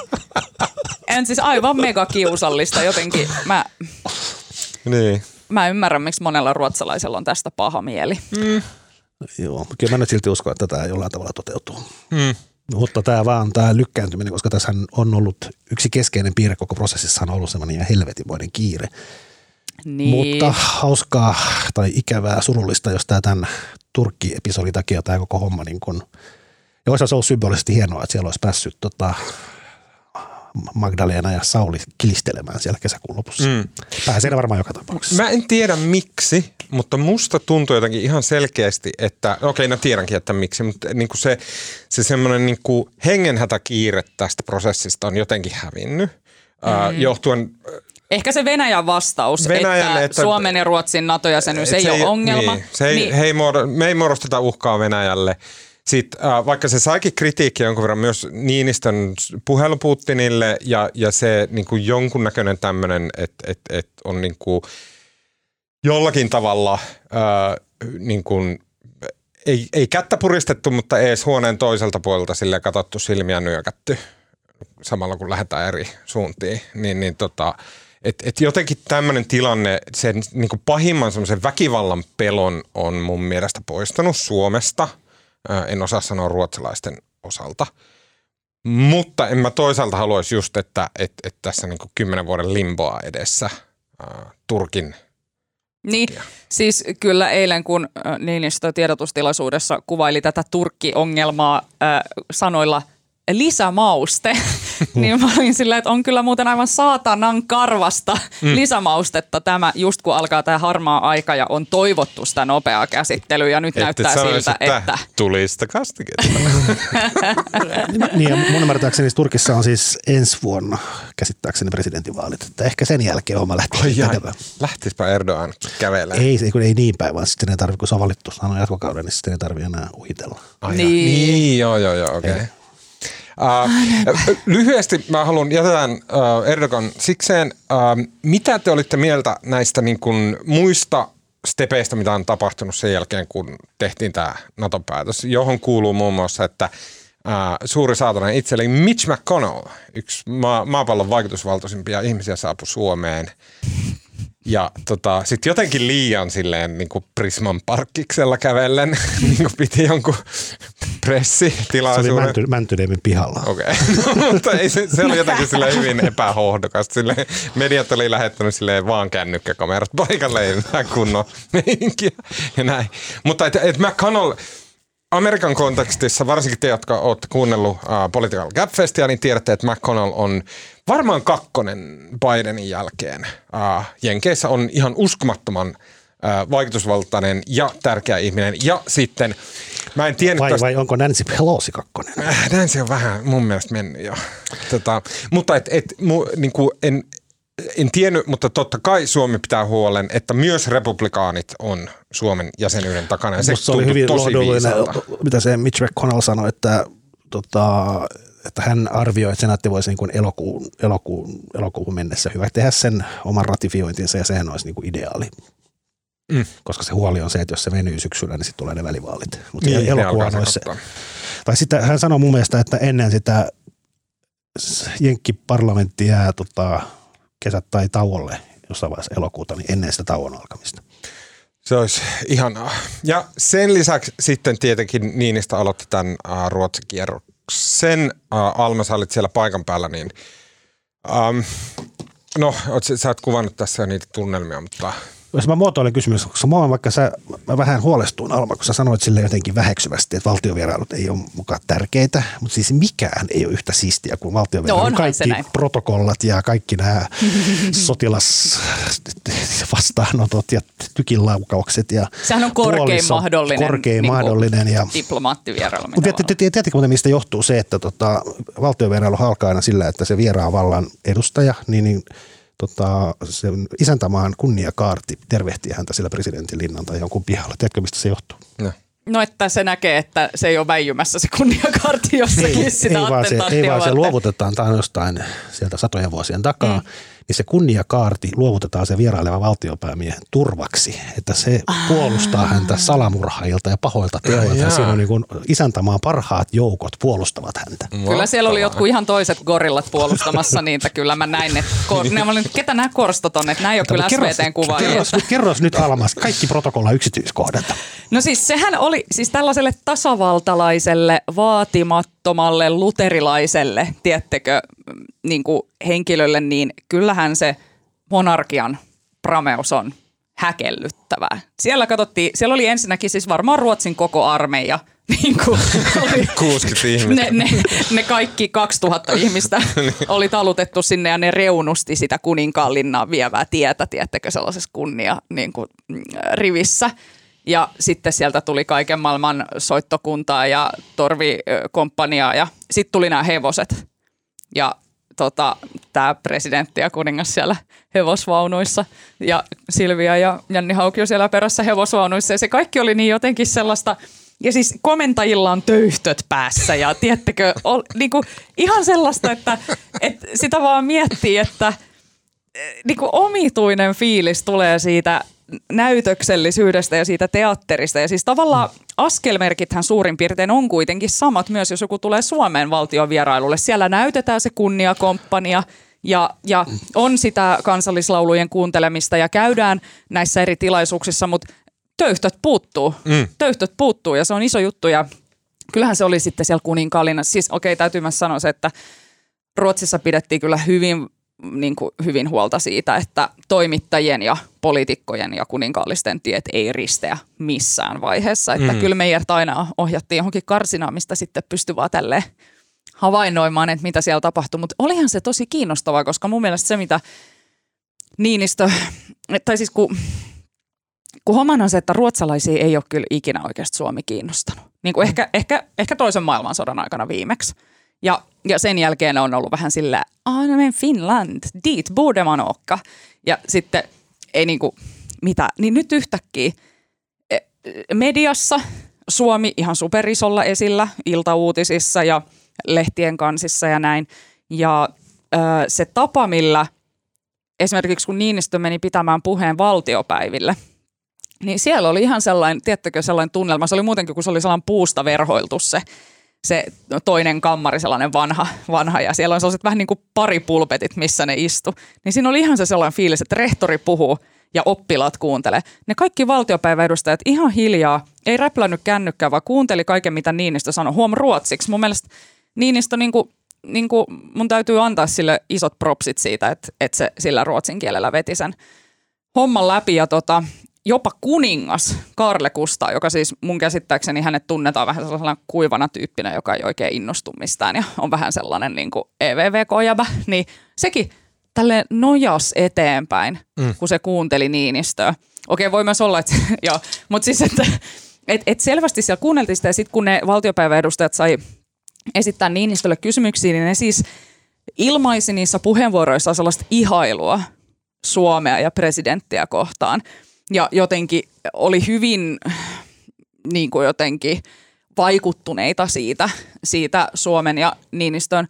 En siis aivan mega kiusallista jotenkin. Mä, niin. mä ymmärrän, miksi monella ruotsalaisella on tästä paha mieli. Mm. Joo, kyllä mä nyt silti uskon, että tämä jollain tavalla toteutuu. Mm. Mutta tämä vaan tämä lykkääntyminen, koska tässä on ollut yksi keskeinen piirre koko prosessissa on ollut semmoinen helvetimoinen kiire. Niin. Mutta hauskaa tai ikävää, surullista, jos tämä tämän Turkki-episodin takia tämä koko homma niin kun, ja olisi ollut symbolisesti hienoa, että siellä olisi päässyt tota, Magdalena ja Sauli kilistelemään siellä kesäkuun lopussa. Mm. Pääsee varmaan joka tapauksessa. Mä en tiedä miksi, mutta musta tuntuu jotenkin ihan selkeästi, että, okei, okay, no tiedänkin, että miksi, mutta niin kuin se, se semmoinen niin kuin hengenhätäkiire tästä prosessista on jotenkin hävinnyt. Mm. Johtuen Ehkä se Venäjän vastaus, Venäjälle, että, että Suomen ja Ruotsin NATO-jäsenyys ei, ei ole ongelma. Niin, se ei, niin. he ei muodo, me ei muodosteta uhkaa Venäjälle. Sitten, äh, vaikka se saikin kritiikkiä jonkun verran myös Niinistön puhelu Putinille ja, ja se niin kuin jonkunnäköinen tämmöinen, että et, et on niin kuin jollakin tavalla äh, niin kuin, ei, ei kättä puristettu, mutta ees huoneen toiselta puolelta sille katsottu silmiä nyökätty samalla kun lähdetään eri suuntiin, niin, niin tota, et, et jotenkin tämmöinen tilanne, sen niin kuin pahimman semmoisen väkivallan pelon on mun mielestä poistanut Suomesta. En osaa sanoa ruotsalaisten osalta. Mutta en mä toisaalta haluaisi just, että et, et tässä niin kuin kymmenen vuoden limboa edessä ää, Turkin niin, siis kyllä eilen kun Niinistö tiedotustilaisuudessa kuvaili tätä Turkki-ongelmaa äh, sanoilla – lisämauste, [laughs] niin mä olin silleen, että on kyllä muuten aivan saatanan karvasta mm. lisämaustetta tämä, just kun alkaa tämä harmaa aika ja on toivottu sitä nopeaa käsittelyä ja nyt Ette näyttää siltä, että... että... Tulista kastiketta. [laughs] niin ja mun ymmärtääkseni Turkissa on siis ensi vuonna käsittääkseni presidentinvaalit, että ehkä sen jälkeen oma lähtee. Lähtispä Erdogan kävelemään. Ei, ei, ei niin päin, vaan sitten ei tarvitse, kun se on valittu, hän on jatkokauden, niin sitten ei tarvitse enää uhitella. Oh, niin. niin, joo, joo, joo, okei. Okay. Lyhyesti mä haluan, jätetään uh, Erdogan sikseen. Uh, mitä te olitte mieltä näistä niin kuin, muista stepeistä, mitä on tapahtunut sen jälkeen, kun tehtiin tämä NATO-päätös, johon kuuluu muun muassa, että uh, suuri saatana itse, eli Mitch McConnell, yksi ma- maapallon vaikutusvaltaisimpia ihmisiä saapui Suomeen ja tota, sitten jotenkin liian silleen niin kuin Prisman parkkiksella kävellen [laughs] niin kuin piti jonkun pressitilaisuuden. Se oli Mänty, Mäntyniemen pihalla. Okei, okay. [laughs] no, mutta ei, se, se oli jotenkin silleen hyvin epähohdokasta. Silleen, mediat oli lähettänyt silleen vaan kännykkäkamerat paikalle, ei mitään kunnon meininkiä ja näin. Mutta et, et McConnell, Amerikan kontekstissa, varsinkin te, jotka olette kuunnellut uh, Political Gap-festia, niin tiedätte, että McConnell on varmaan kakkonen Bidenin jälkeen. Uh, Jenkeissä on ihan uskomattoman vaikutusvaltainen ja tärkeä ihminen. Ja sitten, mä en tiennyt vai, tästä... vai onko Nancy Pelosi kakkonen? Äh, Nancy on vähän mun mielestä mennyt jo. Tota, mutta et, et, mu, niin kuin en, en tiennyt, mutta totta kai Suomi pitää huolen, että myös republikaanit on Suomen jäsenyyden takana. Ja se, se oli hyvin tosi mitä se Mitch McConnell sanoi, että, tota, että hän arvioi, että senaatti voisi niin kuin elokuun, elokuun, elokuun mennessä hyvä tehdä sen oman ratifiointinsa ja sehän olisi niin kuin ideaali. Mm. Koska se huoli on se, että jos se venyy syksyllä, niin sitten tulee ne välivaalit. Mutta niin, elokuun olisi se. Tai sitten hän sanoi mun mielestä, että ennen sitä Jenkki-parlamentti jää tota, kesät tai tauolle jossain vaiheessa elokuuta, niin ennen sitä tauon alkamista. Se olisi ihanaa. Ja sen lisäksi sitten tietenkin Niinistä aloitti tämän uh, Ruotsin kierroksen. Uh, Alma, sä olit siellä paikan päällä, niin um, no, oot, sä oot kuvannut tässä jo niitä tunnelmia, mutta jos mä muotoilen kysymys, koska mä olen vaikka sä, mä vähän huolestuin Alma, kun sä sanoit sille jotenkin väheksyvästi, että valtiovierailut ei ole mukaan tärkeitä, mutta siis mikään ei ole yhtä siistiä kuin valtiovierailut. No, kaikki protokollat ja kaikki nämä [laughs] sotilas vastaanotot ja tykinlaukaukset. Ja Sehän on korkein puoliso- mahdollinen, Korkein niin mahdollinen. Ja, diplomaattivierailu. mutta tiedättekö muuten, mistä johtuu se, että tota, valtiovierailu alkaa aina sillä, että se vieraan vallan edustaja, niin, niin tota, se isäntämaan kunniakaarti tervehtii häntä sillä presidentin linnan tai jonkun pihalla. Tiedätkö, mistä se johtuu? No. No, että se näkee, että se ei ole väijymässä se kunniakartti jossakin sitä ei, vaan se, ei vaan se luovutetaan, tämä jostain sieltä satojen vuosien takaa, mm. Niin se kunniakaarti luovutetaan se vieraileva valtiopäämiehen turvaksi, että se puolustaa häntä salamurhailta ja pahoilta teoilta. Ja siinä on niin kuin isäntämaan parhaat joukot puolustavat häntä. Kyllä siellä oli jotkut ihan toiset gorillat puolustamassa niitä. Kyllä mä näin [laughs] ne. Kor- ne olin, ketä nämä korstot on, että nämä ei ole kyllä Kerros- SVTn kuvaajia. kerros, kerros nyt Almas kaikki protokolla yksityiskohdat. No siis sehän oli siis tällaiselle tasavaltalaiselle, vaatimattomalle, luterilaiselle, tiettekö, niin kuin henkilölle, niin kyllähän se monarkian prameus on häkellyttävää. Siellä katsottiin, siellä oli ensinnäkin siis varmaan Ruotsin koko armeija, [laughs] niin kuin oli, 60 ihmistä. ne, ne, ne kaikki 2000 ihmistä [laughs] oli talutettu sinne ja ne reunusti sitä kuninkaan linnaan vievää tietä, tiedättekö, sellaisessa kunnia niin kuin, mm, rivissä. Ja sitten sieltä tuli kaiken maailman soittokuntaa ja torvikomppaniaa ja sitten tuli nämä hevoset. Ja tota, tämä presidentti ja kuningas siellä hevosvaunuissa ja Silvia ja Janni Haukio siellä perässä hevosvaunuissa. Ja se kaikki oli niin jotenkin sellaista, ja siis komentajilla on töyhtöt päässä ja tiedättekö, ol, niinku, ihan sellaista, että, että sitä vaan miettii, että niin kuin omituinen fiilis tulee siitä näytöksellisyydestä ja siitä teatterista. Ja siis tavallaan askelmerkithän suurin piirtein on kuitenkin samat myös, jos joku tulee Suomeen valtiovierailulle. Siellä näytetään se kunniakomppania ja, ja on sitä kansallislaulujen kuuntelemista ja käydään näissä eri tilaisuuksissa, mutta töyhtöt puuttuu. Mm. Töyhtöt puuttuu ja se on iso juttu ja kyllähän se oli sitten siellä kuninkaallina. Siis okei, okay, täytyy myös sanoa se, että Ruotsissa pidettiin kyllä hyvin, niin kuin, hyvin huolta siitä, että toimittajien ja poliitikkojen ja kuninkaallisten tiet ei risteä missään vaiheessa. Että mm. kyllä meidät aina ohjattiin johonkin karsinaan, mistä sitten pystyi vaan tälleen havainnoimaan, että mitä siellä tapahtui. Mutta olihan se tosi kiinnostavaa, koska mun mielestä se, mitä Niinistö, tai siis kun, kun homman on se, että ruotsalaisia ei ole kyllä ikinä oikeasti Suomi kiinnostanut. Niin kuin ehkä, ehkä, ehkä toisen maailmansodan aikana viimeksi. Ja, ja sen jälkeen on ollut vähän sillä, ah, no men Finland, dit borde man åka. Ja sitten ei niinku, mitä, niin nyt yhtäkkiä e, mediassa Suomi ihan superisolla esillä iltauutisissa ja lehtien kansissa ja näin. Ja ö, se tapa, millä esimerkiksi kun Niinistö meni pitämään puheen valtiopäiville, niin siellä oli ihan sellainen, tiettäkö sellainen tunnelma, se oli muutenkin, kun se oli sellainen puusta verhoiltu se se toinen kammari, sellainen vanha, vanha ja siellä on sellaiset vähän niin kuin pari pulpetit, missä ne istu. Niin siinä oli ihan se sellainen fiilis, että rehtori puhuu ja oppilaat kuuntelee. Ne kaikki valtiopäiväedustajat ihan hiljaa, ei räplännyt kännykkää, vaan kuunteli kaiken, mitä Niinistö sanoi. Huom ruotsiksi. Mun mielestä Niinistö niin kuin, niin kuin mun täytyy antaa sille isot propsit siitä, että, että se sillä ruotsin kielellä veti sen homman läpi. Ja tota, jopa kuningas Karle Kustaa, joka siis mun käsittääkseni hänet tunnetaan vähän sellaisena kuivana tyyppinä, joka ei oikein innostu mistään ja on vähän sellainen niin kuin EVV-kojäbä, niin sekin tälle nojas eteenpäin, mm. kun se kuunteli Niinistöä. Okei, voi myös olla, että [laughs] joo, mutta siis, että et, et selvästi siellä kuunneltiin sitä ja sitten kun ne valtiopäiväedustajat sai esittää Niinistölle kysymyksiä, niin ne siis ilmaisi niissä puheenvuoroissa sellaista ihailua Suomea ja presidenttiä kohtaan – ja jotenkin oli hyvin niin kuin jotenkin vaikuttuneita siitä, siitä Suomen ja Niinistön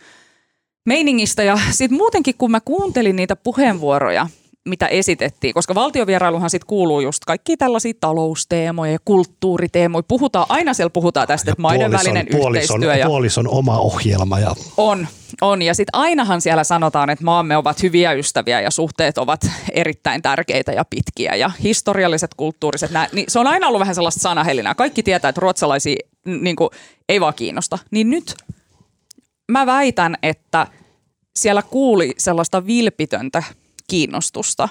meiningistä. Ja sitten muutenkin, kun mä kuuntelin niitä puheenvuoroja, mitä esitettiin, koska valtiovierailuhan sitten kuuluu just kaikki tällaisia talousteemoja ja kulttuuriteemoja. Puhutaan, aina siellä puhutaan tästä, että maiden puolison, välinen puolison, yhteistyö. Ja puolison oma ohjelma. Ja... On, on. Ja sitten ainahan siellä sanotaan, että maamme ovat hyviä ystäviä ja suhteet ovat erittäin tärkeitä ja pitkiä. Ja historialliset, kulttuuriset, nää, niin se on aina ollut vähän sellaista sanahelinää. Kaikki tietää, että ruotsalaisia niin kuin, ei vaan kiinnosta. Niin nyt mä väitän, että siellä kuuli sellaista vilpitöntä kiinnostusta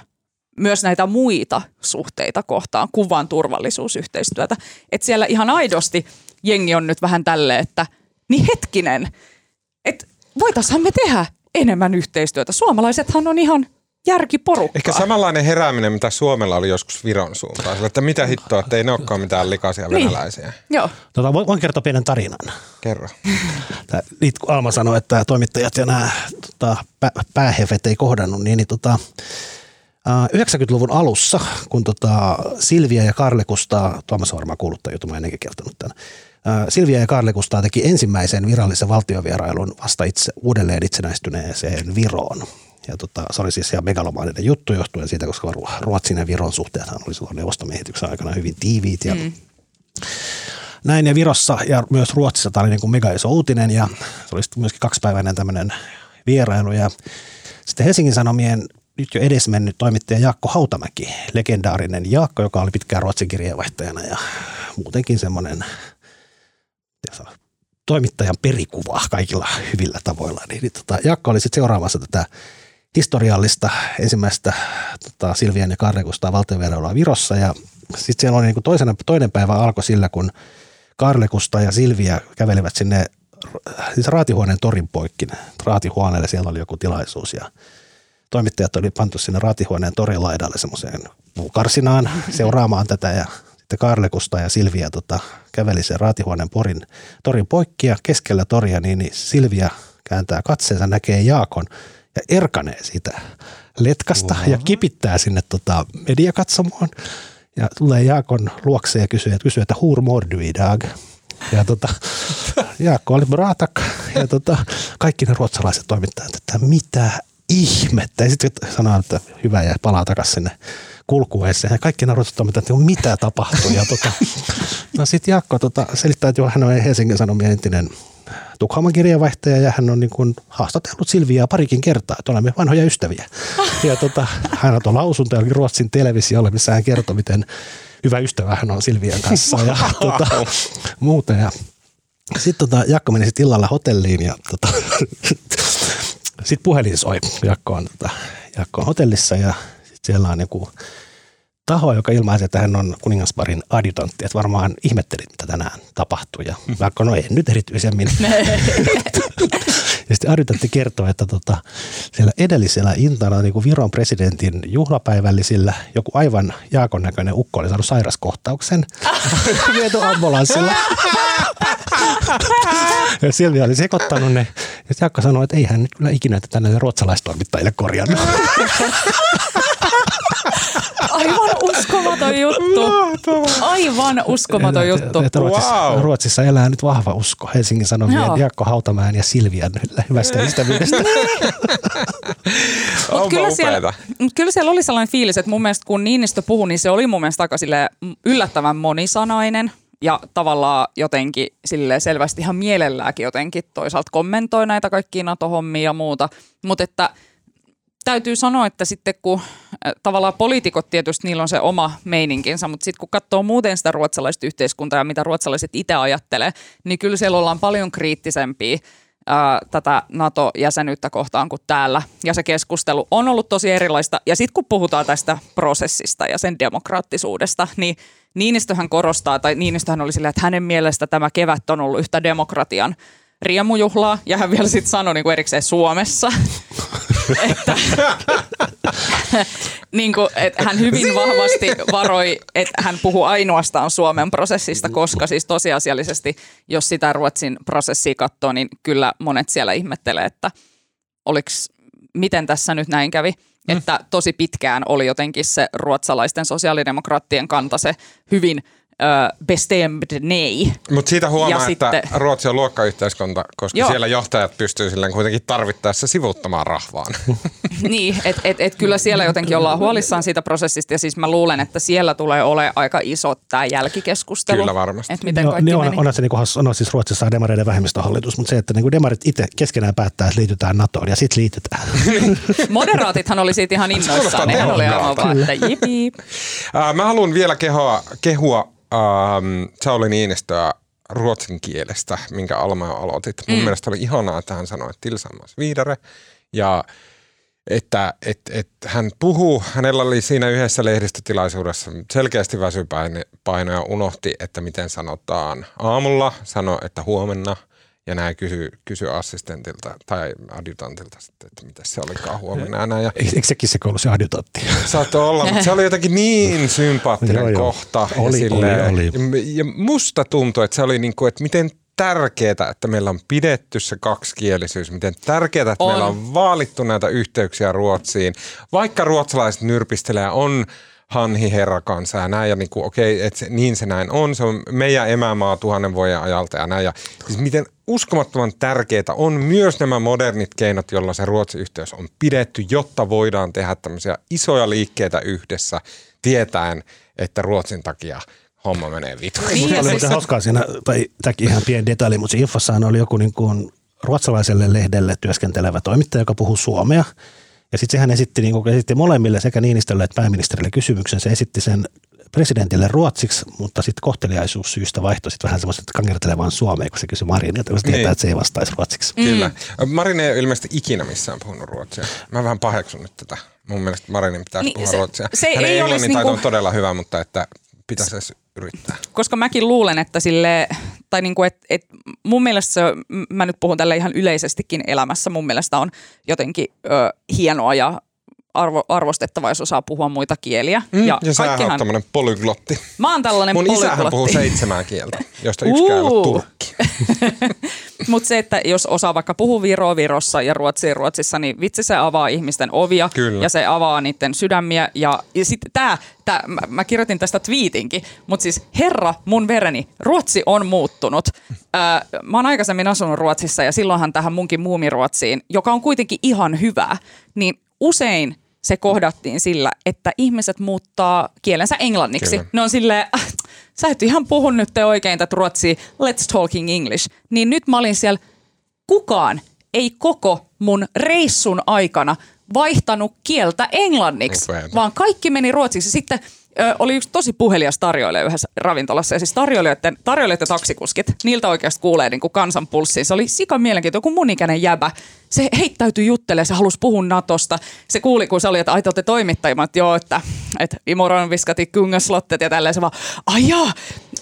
myös näitä muita suhteita kohtaan, kuvan turvallisuusyhteistyötä. Että siellä ihan aidosti jengi on nyt vähän tälle, että niin hetkinen, että voitaisiin me tehdä enemmän yhteistyötä. Suomalaisethan on ihan järkiporukkaa. Ehkä samanlainen herääminen, mitä Suomella oli joskus Viron suuntaan. Sillä, että mitä hittoa, että ei ne olekaan mitään likaisia Niin. venäläisiä. Joo. Tota, voin voin kertoa pienen tarinan. Kerro. Tää, niitä, kun Alma sanoi, että toimittajat ja nämä tota, pä, päähefet ei kohdannut, niin, niin tota, ää, 90-luvun alussa, kun tota, Silvia ja Karle Kustaa, Tuomas on varmaan kuullut tämän jutun, mä en ennenkin kertonut tämän, ää, Silvia ja Karle Kustaa teki ensimmäisen virallisen valtiovierailun vasta itse, uudelleen itsenäistyneeseen Viroon. Ja tota, se oli siis ihan megalomaaninen juttu johtuen siitä, koska Ru- Ruotsin ja Viron suhteethan oli silloin neuvostomiehityksen aikana hyvin tiiviit ja mm. näin. Ja Virossa ja myös Ruotsissa tämä oli niin kuin mega iso uutinen ja se oli sitten myöskin kaksipäiväinen tämmöinen vierailu. Ja sitten Helsingin Sanomien nyt jo edesmennyt toimittaja Jaakko Hautamäki, legendaarinen Jaakko, joka oli pitkään Ruotsin kirjeenvaihtajana ja muutenkin semmoinen toimittajan perikuva kaikilla hyvillä tavoilla. Niin, niin tota, Jaakko oli sitten seuraamassa tätä historiallista ensimmäistä tota, Silvian ja Karlekustaa valtionvierailua Virossa. Ja sitten siellä oli niin kuin toisena, toinen päivä alkoi sillä, kun Karlekusta ja Silviä kävelivät sinne siis raatihuoneen torin poikki, raatihuoneelle, siellä oli joku tilaisuus ja toimittajat oli pantu sinne raatihuoneen torin laidalle semmoiseen puukarsinaan seuraamaan tätä. Ja sitten Karlekusta ja Silviä tota, käveli sen raatihuoneen porin, torin poikki. Ja keskellä toria niin, niin Silviä kääntää katseensa, näkee Jaakon ja erkanee sitä letkasta wow. ja kipittää sinne tota mediakatsomoon. Ja tulee Jaakon luokse ja kysyy, että, kysyy, että hur mår du idag? Ja tota, [laughs] Jaakko oli bratak ja tota, kaikki ne ruotsalaiset toimittajat, että mitä ihmettä. Ja sitten sanoo, että hyvä ja palaa takaisin sinne kulkueeseen. Ja kaikki ne ruotsalaiset toimittajat, että mitä tapahtui. Ja tota, [laughs] no sitten Jaakko tota, selittää, että hän on Helsingin Sanomien entinen Tukholman kirjeenvaihtaja ja hän on niin kuin haastatellut Silviaa parikin kertaa, että olemme vanhoja ystäviä. [laughs] Ja tota, hän antoi lausunto Ruotsin televisiolle, missä hän kertoi, miten hyvä ystävä hän on Silvian kanssa ja tota, muuta. Ja sitten tota, Jakko meni sitten illalla hotelliin ja tota, [laughs] sitten puhelin soi. Jakko on, tota, Jakko on hotellissa ja sit siellä on joku taho, joka ilmaisi, että hän on kuningasparin adjutantti, että varmaan ihmettelit, mitä tänään tapahtui. Ja vaikka no ei nyt erityisemmin. [laughs] ja sitten adjutantti kertoi, että tota, siellä edellisellä intana niin kuin Viron presidentin juhlapäivällisillä joku aivan Jaakon näköinen ukko oli saanut sairaskohtauksen. [laughs] Viety ambulanssilla. [laughs] [laughs] ja Silvia oli sekoittanut ne. Ja Jaakko sanoi, että ei hän nyt kyllä ikinä tätä tänne ruotsalaistoimittajille korjannut. [laughs] Aivan uskomaton juttu. Aivan uskomaton juttu. Että Ruotsissa, Wow. Ruotsissa elää nyt vahva usko Helsingin Sanomien Joo. Jaakko Hautamäen ja Silvian hyvästä ystävyydestä. [laughs] Onpa kyllä, siellä, mut kyllä siellä oli sellainen fiilis, että mun mielestä kun Niinistö puhui, niin se oli mun mielestä aika yllättävän monisanainen ja tavallaan jotenkin sille selvästi ihan mielelläänkin jotenkin toisaalta kommentoi näitä kaikkia NATO-hommia ja muuta, mutta että täytyy sanoa, että sitten kun tavallaan poliitikot tietysti niillä on se oma meininkinsä, mutta sitten kun katsoo muuten sitä ruotsalaista yhteiskuntaa ja mitä ruotsalaiset itse ajattelee, niin kyllä siellä ollaan paljon kriittisempiä ää, tätä NATO-jäsenyyttä kohtaan kuin täällä. Ja se keskustelu on ollut tosi erilaista. Ja sitten kun puhutaan tästä prosessista ja sen demokraattisuudesta, niin Niinistöhän korostaa, tai Niinistöhän oli silleen, että hänen mielestä tämä kevät on ollut yhtä demokratian riemujuhlaa, ja hän vielä sitten sanoi niin erikseen Suomessa, [laughs] että [laughs] niin kuin, että hän hyvin vahvasti varoi, että hän puhuu ainoastaan Suomen prosessista, koska siis tosiasiallisesti, jos sitä Ruotsin prosessia katsoo, niin kyllä monet siellä ihmettelee, että oliks, miten tässä nyt näin kävi. Mm. Että tosi pitkään oli jotenkin se ruotsalaisten sosiaalidemokraattien kanta se hyvin ö, bestämd nej. Mutta siitä huomaa, Ja että sitten- Ruotsi on luokkayhteiskunta, koska Joo. siellä johtajat pystyy silleen kuitenkin tarvittaessa sivuuttamaan rahvaan. [laughs] Niin, että et, et kyllä siellä jotenkin ollaan huolissaan siitä prosessista ja siis mä luulen, että siellä tulee olemaan aika iso tämä jälkikeskustelu. Kyllä varmasti. Että miten No, kaikki niin meni. on, onhan se niin kuin on siis Ruotsissa on demareiden vähemmistöhallitus, mutta se, että niin kuin demarit itse keskenään päättää, että liitytään NATOon ja sitten liitytään. Moderaatithan oli siitä ihan innoissaan. Nehän oli aivan vaan, että jipi. Mä haluan vielä kehoa, kehua ähm, Sauli Niinistöä ruotsin kielestä, minkä Alma aloitit. Mun mielestä oli ihanaa, että hän sanoi, että tillsammans vidare. Ja että et, et hän puhuu, hänellä oli siinä yhdessä lehdistötilaisuudessa selkeästi väsypaino ja unohti, että miten sanotaan aamulla, sano, että huomenna Ja näin kysy, kysy assistentilta tai adjutantilta sitten, että mitä se olikaan huomenna. Näin. Ja Eikö sekin se ollut se adjutantti? Saattoi olla, mutta se oli jotenkin niin [laughs] sympaattinen Joo, joo. kohta. Oli, ja, oli, oli. ja musta tuntui, että se oli niin kuin, että miten tärkeää, että meillä on pidetty se kaksikielisyys, miten tärkeää, että On. meillä on vaalittu näitä yhteyksiä Ruotsiin. Vaikka ruotsalaiset nyrpistelee ja on hanhi herrakansa ja näin, ja niin kuin, okei, että se, niin se näin on, se on meidän emämaa tuhannen vuoden ajalta ja näin, ja siis miten uskomattoman tärkeää on myös nämä modernit keinot, joilla se Ruotsin yhteys on pidetty, jotta voidaan tehdä tämmöisiä isoja liikkeitä yhdessä, tietäen, että Ruotsin takia homma menee vitu. Niin, Mutta ja oli muuten hauskaa siinä, tai tämäkin ihan pieni detalji, mutta se infossahan oli joku niin kuin ruotsalaiselle lehdelle työskentelevä toimittaja, joka puhuu suomea. Ja sitten sehän esitti, niin kuin, esitti molemmille sekä Niinistölle että pääministerille kysymyksen. Se esitti sen presidentille ruotsiksi, mutta sitten kohteliaisuussyystä vaihtoi sitten vähän semmoista kangertelevaan suomeen, kun se kysyi Marinilta, kun se tietää, Niin. että se ei vastaisi ruotsiksi. Kyllä. Marin ei ole ilmeisesti ikinä missään puhunut ruotsia. Mä vähän paheksun nyt tätä. Mun mielestä Marinin pitäisi Niin, puhua se- ruotsia. se Hänen ei olisi englannin taito niinku- on todella hyvä, mutta että pitäisi edes yrittää. koska mäkin luulen, että sille, tai niinku, et, et mun mielestä mä nyt puhun tälle ihan yleisestikin elämässä, mun mielestä on jotenkin ö, hienoa ja arvo, arvostettavaa, jos osaa puhua muita kieliä. Mm, ja, ja sähän kaikkihan- on tämmöinen polyglotti. Mä oon tällainen Mun isähän polyglotti. puhuu seitsemää kieltä, josta yksikään Uu. turkki. [laughs] Mutta se, että jos osaa vaikka puhua Viroa Virossa ja Ruotsia Ruotsissa, niin vitsi se avaa ihmisten ovia Kyllä. ja se avaa niiden sydämiä. Ja, ja sitten tämä, tää, mä, mä kirjoitin tästä twiitinkin, mutta siis herra mun vereni, Ruotsi on muuttunut. Ää, mä oon aikaisemmin asunut Ruotsissa ja silloinhan tähän munkin muumiruotsiin, joka on kuitenkin ihan hyvä, niin usein se kohdattiin sillä, että ihmiset muuttaa kielensä englanniksi. Kyllä. Ne on silleen, "Ah, sä et ihan puhu nyt te oikein tätä ruotsia, let's talking English. Niin nyt mä olin siellä, kukaan ei koko mun reissun aikana vaihtanut kieltä englanniksi, Upeeta. vaan kaikki meni ruotsiksi. Sitten ö, oli yksi tosi puhelias tarjoilija yhdessä ravintolassa, ja siis tarjoilijoiden, tarjoilijat ja taksikuskit, niiltä oikeasti kuulee niin kuin kansan pulssiin. Se oli sika mielenkiintoinen, joku mun ikäinen jäbä. Se heittäytyi juttelemaan, se halusi puhua Natosta. Se kuuli, kun se oli, että ai te olette toimittajia, että joo, että, että imoron viskati kungaslottet ja tälleen. Se vaan, ai jaa,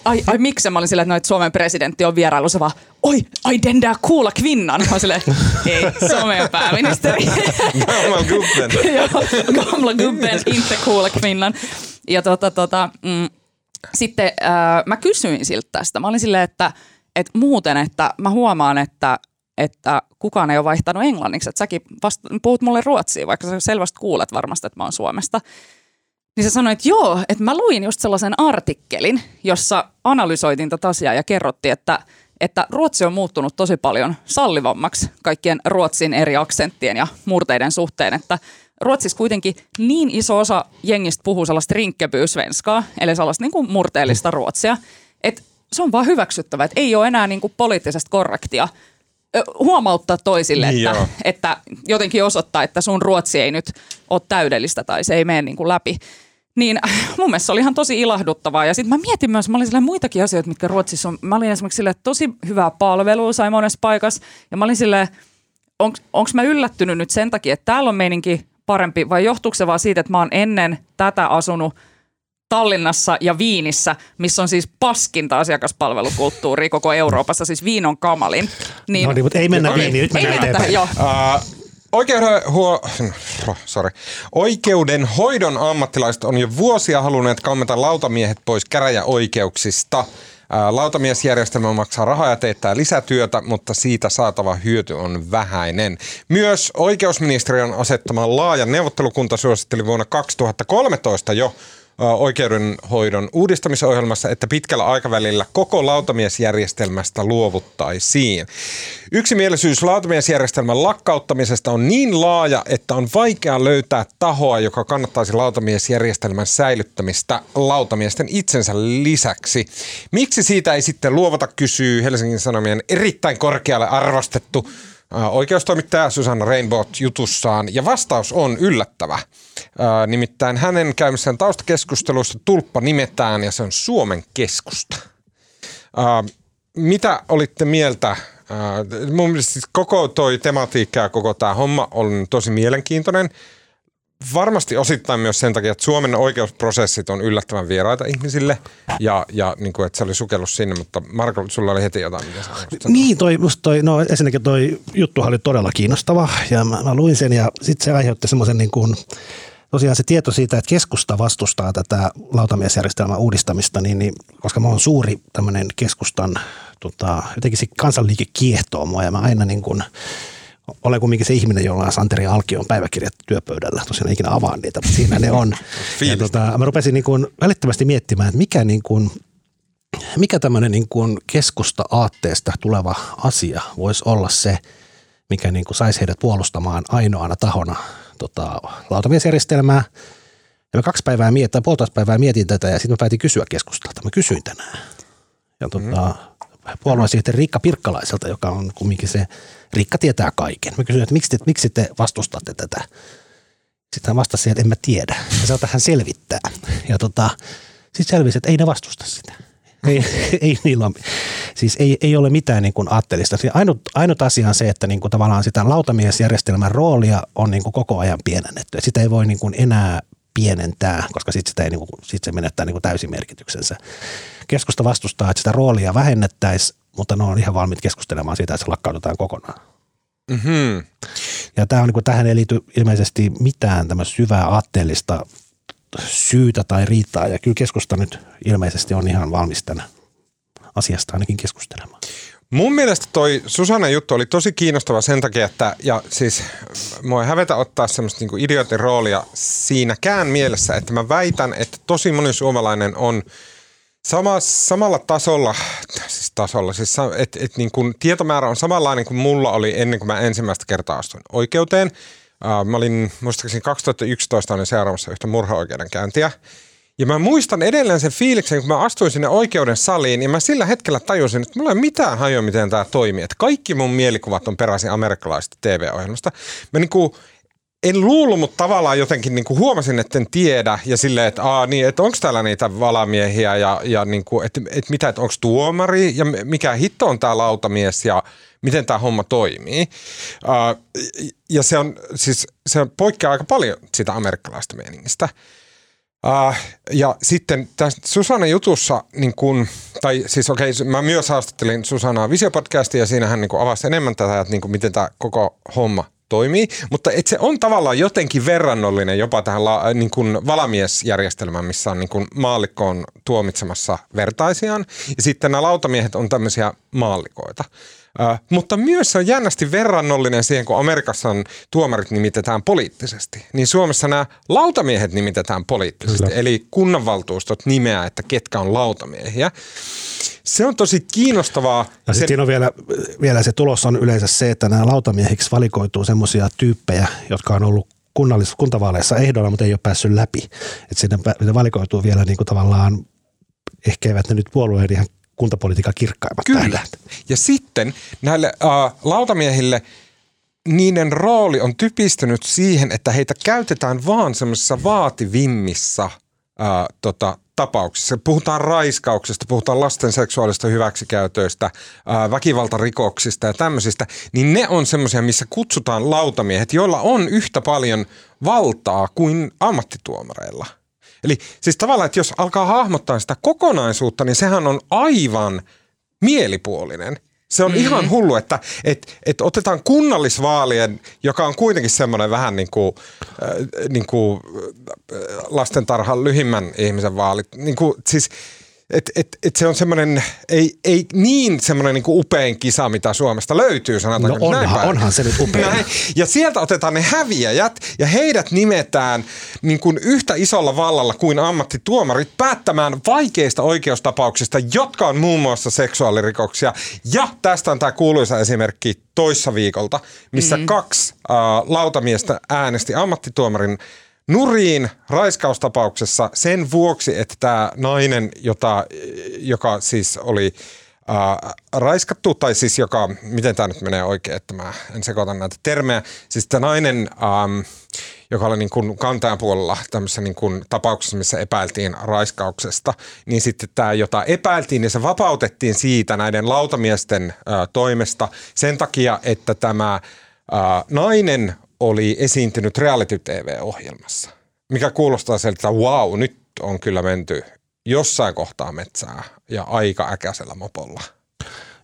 ai, ai miksi? Mä olin silleen, että, no, että Suomen presidentti on vierailu. Se vaan, oi, ai den där coola kvinnan. Mä silleen, ei, meidän pääministeri. [laughs] Gammal gubben. [laughs] Joo, gamla gubben, inte coola kvinnan. Ja tota, tota, mm, sitten äh, mä kysyin siltä tästä. Mä olin silleen, että, että muuten, että mä huomaan, että, että kukaan ei ole vaihtanut englanniksi. Että säkin vasta, puhut mulle ruotsia, vaikka sä selvästi kuulet varmasti, että mä oon Suomesta. Niin se sanoi, että joo, että mä luin just sellaisen artikkelin, jossa analysoitiin tätä asiaa ja kerrottiin, että, että Ruotsi on muuttunut tosi paljon sallivammaksi kaikkien Ruotsin eri aksenttien ja murteiden suhteen, että Ruotsissa kuitenkin niin iso osa jengistä puhuu sellaista rinkkebyysvenskaa, eli sellaista niin kuin murteellista ruotsia, että se on vaan hyväksyttävä, että ei ole enää niin kuin poliittisesti korrektia huomauttaa toisille, Niin että, joo. [laughs] että jotenkin osoittaa, että sun ruotsi ei nyt ole täydellistä tai se ei mene niin kuin läpi. Niin [laughs] mun mielestä se oli ihan tosi ilahduttavaa. Ja sitten mä mietin myös, mä olin muitakin asioita, mitkä Ruotsissa on. Mä olin esimerkiksi että tosi hyvää palvelua sai monessa paikassa. Ja mä olin silleen, onko mä yllättynyt nyt sen takia, että täällä on meininki parempi vai johtuuko se vaan siitä, että mä oon ennen tätä asunut Tallinnassa ja Viinissä, missä on siis paskinta asiakaspalvelukulttuuria koko Euroopassa, siis Viin on kamalin. Niin, No niin, mutta ei mennä niin. viiniin, nyt ei mennään mennä tähän, eteenpäin. joo. Uh, oikeuden, [laughs] oh, sorry. Oikeudenhoidon ammattilaiset on jo vuosia halunneet kammeta lautamiehet pois käräjäoikeuksista. Lautamiesjärjestelmä maksaa rahaa ja teettää lisätyötä, mutta siitä saatava hyöty on vähäinen. Myös oikeusministeriön asettama laaja neuvottelukunta suositteli vuonna 2013 jo oikeudenhoidon uudistamisohjelmassa, että pitkällä aikavälillä koko lautamiesjärjestelmästä luovuttaisiin. Yksimielisyys lautamiesjärjestelmän lakkauttamisesta on niin laaja, että on vaikea löytää tahoa, joka kannattaisi lautamiesjärjestelmän säilyttämistä lautamiesten itsensä lisäksi. Miksi siitä ei sitten luovata, kysyy Helsingin Sanomien erittäin korkealle arvostettu Oikeustoimittaja Susanna Rainbow jutussaan, ja vastaus on yllättävä. Ää, Nimittäin hänen käymissään taustakeskusteluissa tulppa nimetään, ja se on Suomen keskusta. Ää, Mitä olitte mieltä? Mun mielestä siis koko toi tematiikka ja koko tämä homma on tosi mielenkiintoinen. Varmasti osittain myös sen takia, että Suomen oikeusprosessit on yllättävän vieraita ihmisille ja, ja niin kuin, että se oli sukellus sinne, mutta Marko, sulla oli heti jotain, mitä. Niin, toi, toi, no ensinnäkin toi juttu oli todella kiinnostava ja mä, mä luin sen ja sitten se aiheutti semmoisen niin kuin, tosiaan se tieto siitä, että keskusta vastustaa tätä lautamiesjärjestelmän uudistamista, niin, niin koska mä oon suuri tämmöinen keskustan, tota, jotenkin se kansanliike kiehtoo mua ja mä aina niin kuin, olen kumminkin se ihminen, jolla on Santeri Alkion päiväkirjat työpöydällä. Tosiaan ikinä avaan niitä, mutta siinä ne on. [laughs] ja tota, mä rupesin niin kuin välittömästi miettimään, että mikä, niin kuin, mikä tämmöinen niin kuin keskusta aatteesta tuleva asia voisi olla se, mikä niin kuin saisi heidät puolustamaan ainoana tahona tota, lautamiesjärjestelmää. Ja mä kaksi päivää mietin, tai puolitoista päivää mietin tätä ja sitten mä päätin kysyä keskustalta. Mä kysyin tänään. Ja tota, mm. puoluesihteeri Riikka Pirkkalaiselta, joka on kumminkin se, Riikka tietää kaiken. Mä kysyin, että miksi te, miksi te vastustatte tätä? Sitten hän vastasi että en mä tiedä. Ja se hän selvittää. Ja tota, sitten selvisi, että ei ne vastusta sitä. Ei, [laughs] ei niillä ole, siis ei, ei ole mitään niin kuin aattelista. Siis ainut, ainut asia on se, että niin kuin tavallaan sitä lautamiesjärjestelmän roolia on niin kuin koko ajan pienennetty. Sitä ei voi niin kuin enää pienentää, koska sitten niin kuin, sit se menettää niin kuin täysin merkityksensä. Keskusta vastustaa, että sitä roolia vähennettäisiin, mutta ne on ihan valmiit keskustelemaan siitä, että se lakkautetaan kokonaan. Mm-hmm. Ja tämä on, niin kuin, tähän ei liity ilmeisesti mitään tämmöistä syvää aatteellista syytä tai riitaa. Ja kyllä keskusta nyt ilmeisesti on ihan valmis tämän asiasta ainakin keskustelemaan. Mun mielestä toi Susanne juttu oli tosi kiinnostava sen takia, että ja siis mua ei hävetä ottaa semmoista niinku idiotin roolia siinäkään mielessä, että mä väitän, että tosi moni suomalainen on sama, samalla tasolla, siis tasolla, siis että et niin kun tietomäärä on samanlainen kuin mulla oli ennen kuin mä ensimmäistä kertaa astuin oikeuteen – Mä olin muistaakseni 2011 olin seuraamassa yhtä murhaoikeudenkäyntiä. Ja mä muistan edelleen sen fiiliksen, kun mä astuin sinne oikeuden saliin, ja mä sillä hetkellä tajusin, että mulla ei mitään hajoa, miten tämä toimii. Että kaikki mun mielikuvat on peräisin amerikkalaisesta TV-ohjelmasta. Mä niinku, en luullut, mutta tavallaan jotenkin niinku huomasin, että en tiedä. Ja silleen, että, niin, että onko täällä niitä valamiehiä ja, ja niinku, että, että mitä, että onko tuomari ja mikä hitto on tämä lautamies ja miten tämä homma toimii. Ja se on siis, se on poikkeaa aika paljon sitä amerikkalaista meningistä. Uh, ja sitten tässä Susanna jutussa, niin kun, tai siis okei, okay, mä myös haastattelin Susanaa Visiopodcastia ja siinä hän niin avasi enemmän tätä, että niin kuin, miten tämä koko homma toimii, mutta et se on tavallaan jotenkin verrannollinen jopa tähän la, niin kuin valamiesjärjestelmään, missä on niin kuin maallikko on tuomitsemassa vertaisiaan ja sitten nämä lautamiehet on tämmöisiä maallikoita. Uh, mutta myös se on jännästi verrannollinen siihen, kun Amerikassa on tuomarit nimitetään poliittisesti. Niin Suomessa nämä lautamiehet nimitetään poliittisesti. Kyllä. Eli kunnanvaltuustot nimeää, että ketkä on lautamiehiä. Se on tosi kiinnostavaa. Ja sitten siinä on vielä, vielä se tulos on yleensä se, että nämä lautamiehiksi valikoituu semmoisia tyyppejä, jotka on ollut kunnallis- kuntavaaleissa ehdolla, mutta ei ole päässyt läpi. Että sinne valikoituu vielä niin kuin tavallaan, ehkä eivät ne nyt puolueet ihan kuntapolitiikan kirkkaimmat Kyllä. Tähdät. Ja sitten näille uh, lautamiehille niiden rooli on typistynyt siihen, että heitä käytetään vaan semmoisissa vaativimmissa uh, tota, tapauksissa. Puhutaan raiskauksesta, puhutaan lasten seksuaalista hyväksikäytöistä, uh, väkivaltarikoksista ja tämmöisistä, niin ne on semmoisia, missä kutsutaan lautamiehet, joilla on yhtä paljon valtaa kuin ammattituomareilla – Eli siis tavallaan, että jos alkaa hahmottaa sitä kokonaisuutta, niin sehän on aivan mielipuolinen. Se on mm-hmm. ihan hullu, että et, et otetaan kunnallisvaalien, joka on kuitenkin semmoinen vähän niin kuin, äh, niin kuin äh, lastentarhan lyhimmän ihmisen vaalit. Niin kuin, siis et, et, et se on semmoinen, ei, ei niin semmoinen niin upein kisa, mitä Suomesta löytyy, sanotaanko no onhan, onhan se nyt upea. Näin. Ja sieltä otetaan ne häviäjät ja heidät nimetään niin kuin yhtä isolla vallalla kuin ammattituomarit päättämään vaikeista oikeustapauksista, jotka on muun muassa seksuaalirikoksia. Ja tästä on tämä kuuluisa esimerkki toissa viikolta, missä mm-hmm. kaksi äh, lautamiestä äänesti ammattituomarin nuriin raiskaustapauksessa sen vuoksi, että tämä nainen, jota, joka siis oli äh, raiskattu, tai siis joka, miten tämä nyt menee oikein, että mä en sekoita näitä termejä, siis tämä nainen, ähm, joka oli niin kuin kantajan puolella tämmöisessä niin kuin tapauksessa, missä epäiltiin raiskauksesta, niin sitten tämä, jota epäiltiin, niin se vapautettiin siitä näiden lautamiesten äh, toimesta sen takia, että tämä nainen oli esiintynyt reality-tv-ohjelmassa, mikä kuulostaa siltä, että wow, nyt on kyllä menty jossain kohtaa metsää ja aika äkäisellä mopolla.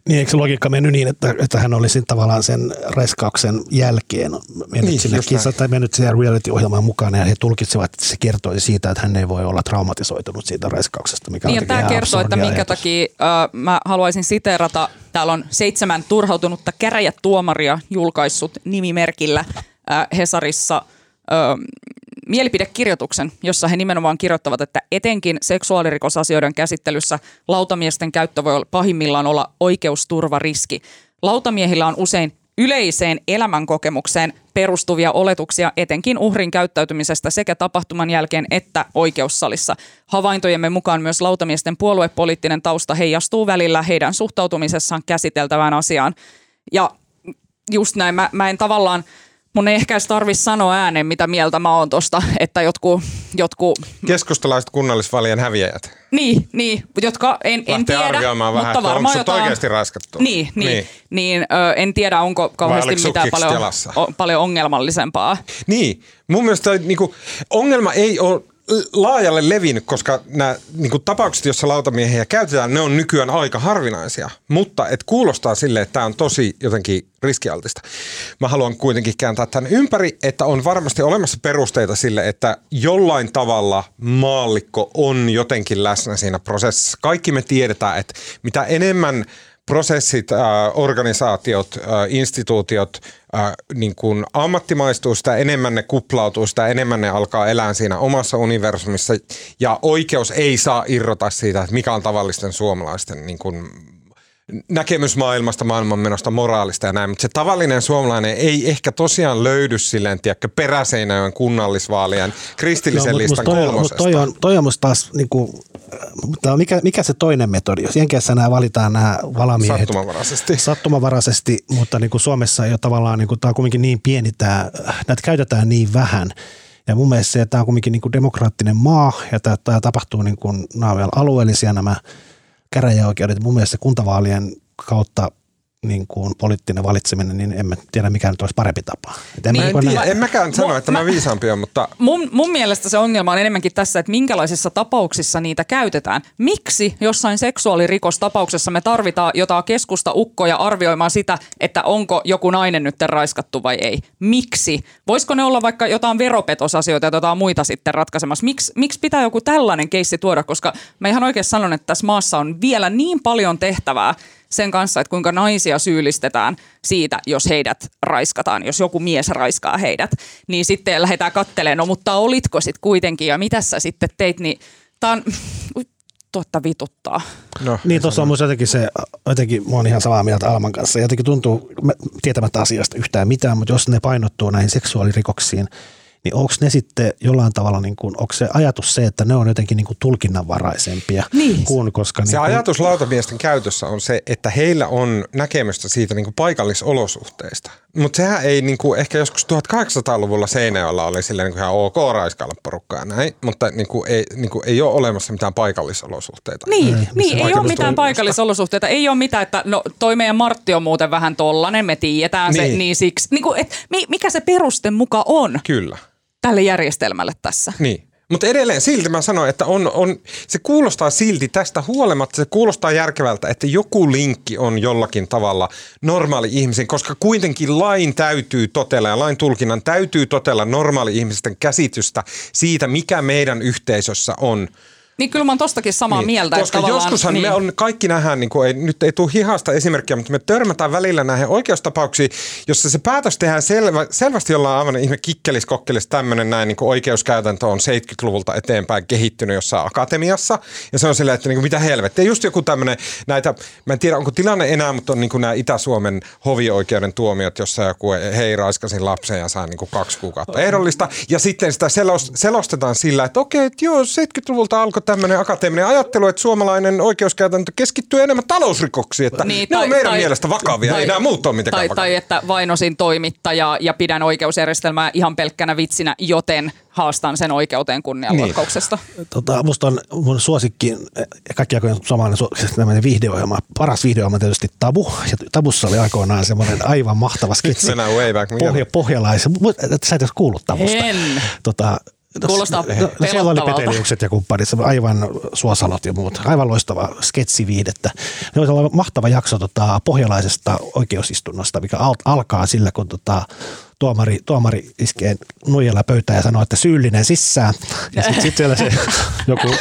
Niin, eikö se logiikka mennyt niin, että, että hän olisi tavallaan sen reskauksen jälkeen mennyt Niin, sinne kisa, tai mennyt siihen reality-ohjelmaan mukaan ja he tulkitsivat, että se kertoi siitä, että hän ei voi olla traumatisoitunut siitä reskauksesta, mikä Niin, on ja tämä kertoo, että minkä ajatus. takia äh, mä haluaisin siteerata, täällä on seitsemän turhautunutta käräjätuomaria julkaissut nimimerkillä Hesarissa mielipidekirjoituksen, jossa he nimenomaan kirjoittavat, että etenkin seksuaalirikosasioiden käsittelyssä lautamiesten käyttö voi pahimmillaan olla oikeusturvariski. Lautamiehillä on usein yleiseen elämänkokemukseen perustuvia oletuksia etenkin uhrin käyttäytymisestä sekä tapahtuman jälkeen että oikeussalissa. Havaintojemme mukaan myös lautamiesten puoluepoliittinen tausta heijastuu välillä heidän suhtautumisessaan käsiteltävään asiaan. Ja just näin, mä, mä en tavallaan, mun ei ehkä edes tarvitse sanoa ääneen, mitä mieltä mä oon tosta, että jotkut, jotkut Keskustalaiset kunnallisvalien häviäjät. niin, niin, jotka en, en tiedä, arvioimaan vähän, mutta onko varmaan sut jotain... oikeasti raskattu. Niin, niin, niin. niin ö, en tiedä, onko kauheasti mitään paljon, o, paljon ongelmallisempaa. Niin, mun mielestä niin kuin, ongelma ei ole laajalle levinnyt, koska nämä niin kuin, tapaukset, joissa lautamiehiä käytetään, ne on nykyään aika harvinaisia. Mutta et kuulostaa sille, että tämä on tosi jotenkin riskialtista. Mä haluan kuitenkin kääntää tämän ympäri, että on varmasti olemassa perusteita sille, että jollain tavalla maallikko on jotenkin läsnä siinä prosessissa. Kaikki me tiedetään, että mitä enemmän prosessit, äh, organisaatiot, äh, instituutiot äh, niin kuin ammattimaistuu, sitä enemmän ne kuplautuu, sitä enemmän ne alkaa elää siinä omassa universumissa. Ja oikeus ei saa irrota siitä, että mikä on tavallisten suomalaisten niin kuin näkemys maailmasta, maailmanmenosta, moraalista ja näin, mutta se tavallinen suomalainen ei ehkä tosiaan löydy silleen, tiedätkö, peräseinäjön kunnallisvaalien kristillisen Joo, listan mut toi, kolmosesta. Mut toi on, toi on musta taas, niinku, mutta mikä, mikä se toinen metodi? Jos Jenkeissä nämä valitaan nämä valamiehet Sattumanvaraisesti. sattumavaraisesti, mutta niin kuin Suomessa ei ole tavallaan, niin kuin, tämä on kuitenkin niin pieni, tämä, näitä käytetään niin vähän. Ja mun mielestä se, että tämä on kuitenkin niin kuin demokraattinen maa ja tämä, tämä tapahtuu, niin kuin, nämä on vielä alueellisia nämä käräjäoikeudet. Mun mielestä kuntavaalien kautta niin kuin poliittinen valitseminen, niin en mä tiedä mikä nyt olisi parempi tapa. Et en Niin, mä En, niin tiedä, kuin en mäkään sano, Mu- että mä, mä- viisaampi on, mutta Mun, mun mielestä se ongelma on enemmänkin tässä, että minkälaisissa tapauksissa niitä käytetään. Miksi jossain seksuaalirikostapauksessa me tarvitaan jotain keskusta ukkoja arvioimaan sitä, että onko joku nainen nyt raiskattu vai ei? Miksi? Voisiko ne olla vaikka jotain veropetosasioita ja jotain muita sitten ratkaisemassa? Miks, miksi pitää joku tällainen keissi tuoda? Koska mä ihan oikein sanon, että tässä maassa on vielä niin paljon tehtävää sen kanssa, että kuinka naisia syyllistetään siitä, jos heidät raiskataan, jos joku mies raiskaa heidät, niin sitten lähdetään kattelemaan, no mutta olitko sitten kuitenkin ja mitä sä sitten teit, niin tää on, tuotta vituttaa. no, Niin, tuossa on myös jotenkin se, jotenkin mä oon ihan samaa mieltä Alman kanssa. Jotenkin tuntuu, mä- tietämättä asiasta yhtään mitään, mutta jos ne painottuu näihin seksuaalirikoksiin, niin onko ne sitten jollain tavalla, niin kuin, onko se ajatus se, että ne on jotenkin niin kuin tulkinnanvaraisempia Niin. kuin, koska Se niin kuin, ajatus lautamiesten käytössä on se, että heillä on näkemystä siitä niin kuin paikallisolosuhteista. Mutta sehän ei niin kuin, ehkä joskus 1800-luvulla Seinäjoella oli silleen niin kuin ihan ok raiskailla porukkaa ja näin, mutta niin kuin, ei, niin kuin, ei ole olemassa mitään paikallisolosuhteita. Niin, Ei, niin ei ole mitään paikallisolosuhteita, ei ole mitään, että no toi meidän Martti on muuten vähän tollanen, me tiedetään se, Niin. niin siksi. Niin kuin, et, mi- mikä se peruste muka on Kyllä. Tälle järjestelmälle tässä? Niin. Mutta edelleen silti mä sanoin, että on, on, se kuulostaa silti tästä huolimatta, se kuulostaa järkevältä, että joku linkki on jollakin tavalla normaali ihmisen, koska kuitenkin lain täytyy totella ja lain tulkinnan täytyy totella normaali ihmisten käsitystä siitä, mikä meidän yhteisössä on. Niin kyllä mä oon tostakin samaa Niin, mieltä. Koska että joskushan niin. me on kaikki nähdään, niin kuin ei, nyt ei tule hihasta esimerkkiä, mutta me törmätään välillä näihin oikeustapauksiin, jossa se päätös tehdään selvä, selvästi jollain aivan ihme kikkelis, kokkelis, tämmöinen näin niin kuin oikeuskäytäntö on 70-luvulta eteenpäin kehittynyt jossain akatemiassa. Ja se on silleen, että niin kuin, mitä helvettiä. Just joku tämmöinen näitä, mä en tiedä onko tilanne enää, mutta on niin kuin nämä Itä-Suomen hovioikeuden tuomiot, jossa joku hei raiskasin lapsen ja sai niin kuin kaksi kuukautta ehdollista. Ja sitten sitä selos, selostetaan sillä, että okei, että joo, 70-luvulta alkoi tämmöinen akateeminen ajattelu, että suomalainen oikeuskäytäntö keskittyy enemmän talousrikoksiin, että niin, ne tai, on meidän tai, mielestä vakavia, tai, ei nämä muut ole mitenkään tai, vakavia. tai että vainosin toimittaja ja pidän oikeusjärjestelmää ihan pelkkänä vitsinä, joten haastan sen oikeuteen kunnianloukkauksesta. Niin. Tota, musta on mun suosikki, kaikki aikojen suomalainen su- viihdeohjelma, paras viihdeohjelma tietysti Tabu. Ja Tabussa oli aikoinaan semmoinen aivan mahtava sketsi. Mennään way back. Pohja, pohjalais. Sä et edes kuullut Tabusta. En. Tota, Kuulostaa no, no, siellä oli Peteliukset ja kumppanit, aivan suosalot ja muut. Aivan loistava sketsiviidettä. Ne oli mahtava jakso tota, pohjalaisesta oikeusistunnosta, mikä al- alkaa sillä, kun tota, tuomari, tuomari iskee nuijalla pöytään ja sanoo, että syyllinen sisään. Ja sitten sit siellä se [laughs] joku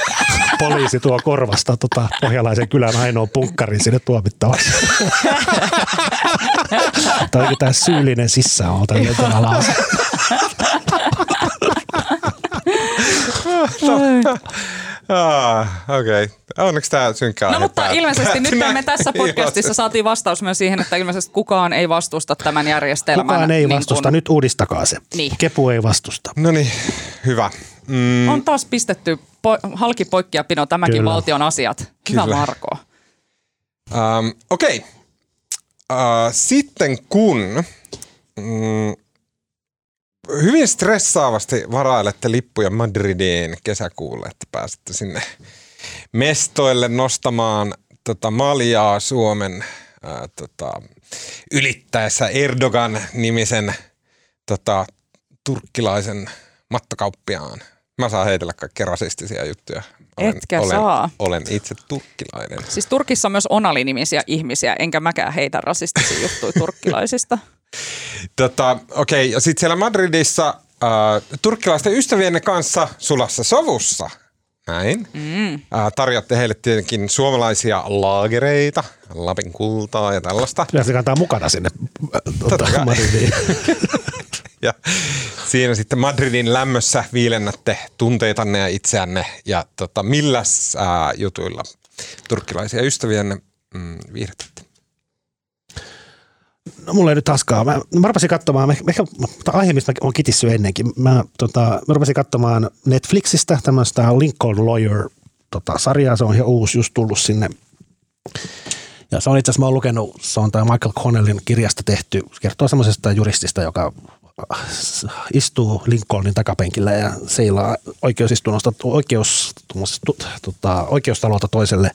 poliisi tuo korvasta tota, pohjalaisen kylän ainoa punkkarin sinne tuomittavaksi. tai [laughs] tämä syyllinen sisään on tämmöinen [laughs] [laughs] Ah, Okei. Okay. Onneksi tämä synkkä No mutta päät- ilmeisesti nyt me tässä [laughs] podcastissa saatiin vastaus myös siihen, että ilmeisesti kukaan ei vastusta tämän järjestelmän. Kukaan ei niin vastusta, kun... nyt uudistakaa se. Niin. Kepu ei vastusta. No niin, hyvä. Mm. On taas pistetty po- halki poikkia pino tämäkin Kyllä. valtion asiat. Hyvä Kyllä. Marko. Um, Okei. Okay. Uh, sitten kun mm, hyvin stressaavasti varailette lippuja Madridiin kesäkuulle, että pääsette sinne mestoille nostamaan tota, maljaa Suomen ää, tota, ylittäessä Erdogan-nimisen tota, turkkilaisen mattokauppiaan. Mä saan heitellä kaikkia rasistisia juttuja. Olen, Etkä olen, saa. Olen itse turkkilainen. Siis Turkissa on myös onalinimisiä ihmisiä, enkä mäkään heitä rasistisia juttuja turkkilaisista. [laughs] Tota, Okei, okay. ja sitten siellä Madridissa äh, turkkilaisten ystävienne kanssa sulassa sovussa. Näin. Mm. Äh, tarjotte heille tietenkin suomalaisia laagereita, Lapin kultaa ja tällaista. Ja se kantaa mukana sinne tuota, Madridiin. [laughs] ja siinä sitten Madridin lämmössä viilennätte tunteitanne ja itseänne. Ja tota, milläs äh, jutuilla turkkilaisia ystäviänne mm, viihdytätte? No, mulla ei nyt taskaa. Mä, mä rupesin katsomaan, ehkä aihe, mistä mä oon kitissy ennenkin. Mä, tota, mä rupesin katsomaan Netflixistä tämmöistä Lincoln Lawyer tota, sarjaa. Se on ihan uusi, just tullut sinne. Ja se on itse asiassa, mä oon lukenut, se on tämä Michael Connellin kirjasta tehty. Kertoo semmoisesta juristista, joka istuu Lincolnin takapenkillä ja seilaa oikeusistunnosta, oikeus, tota, oikeustalolta toiselle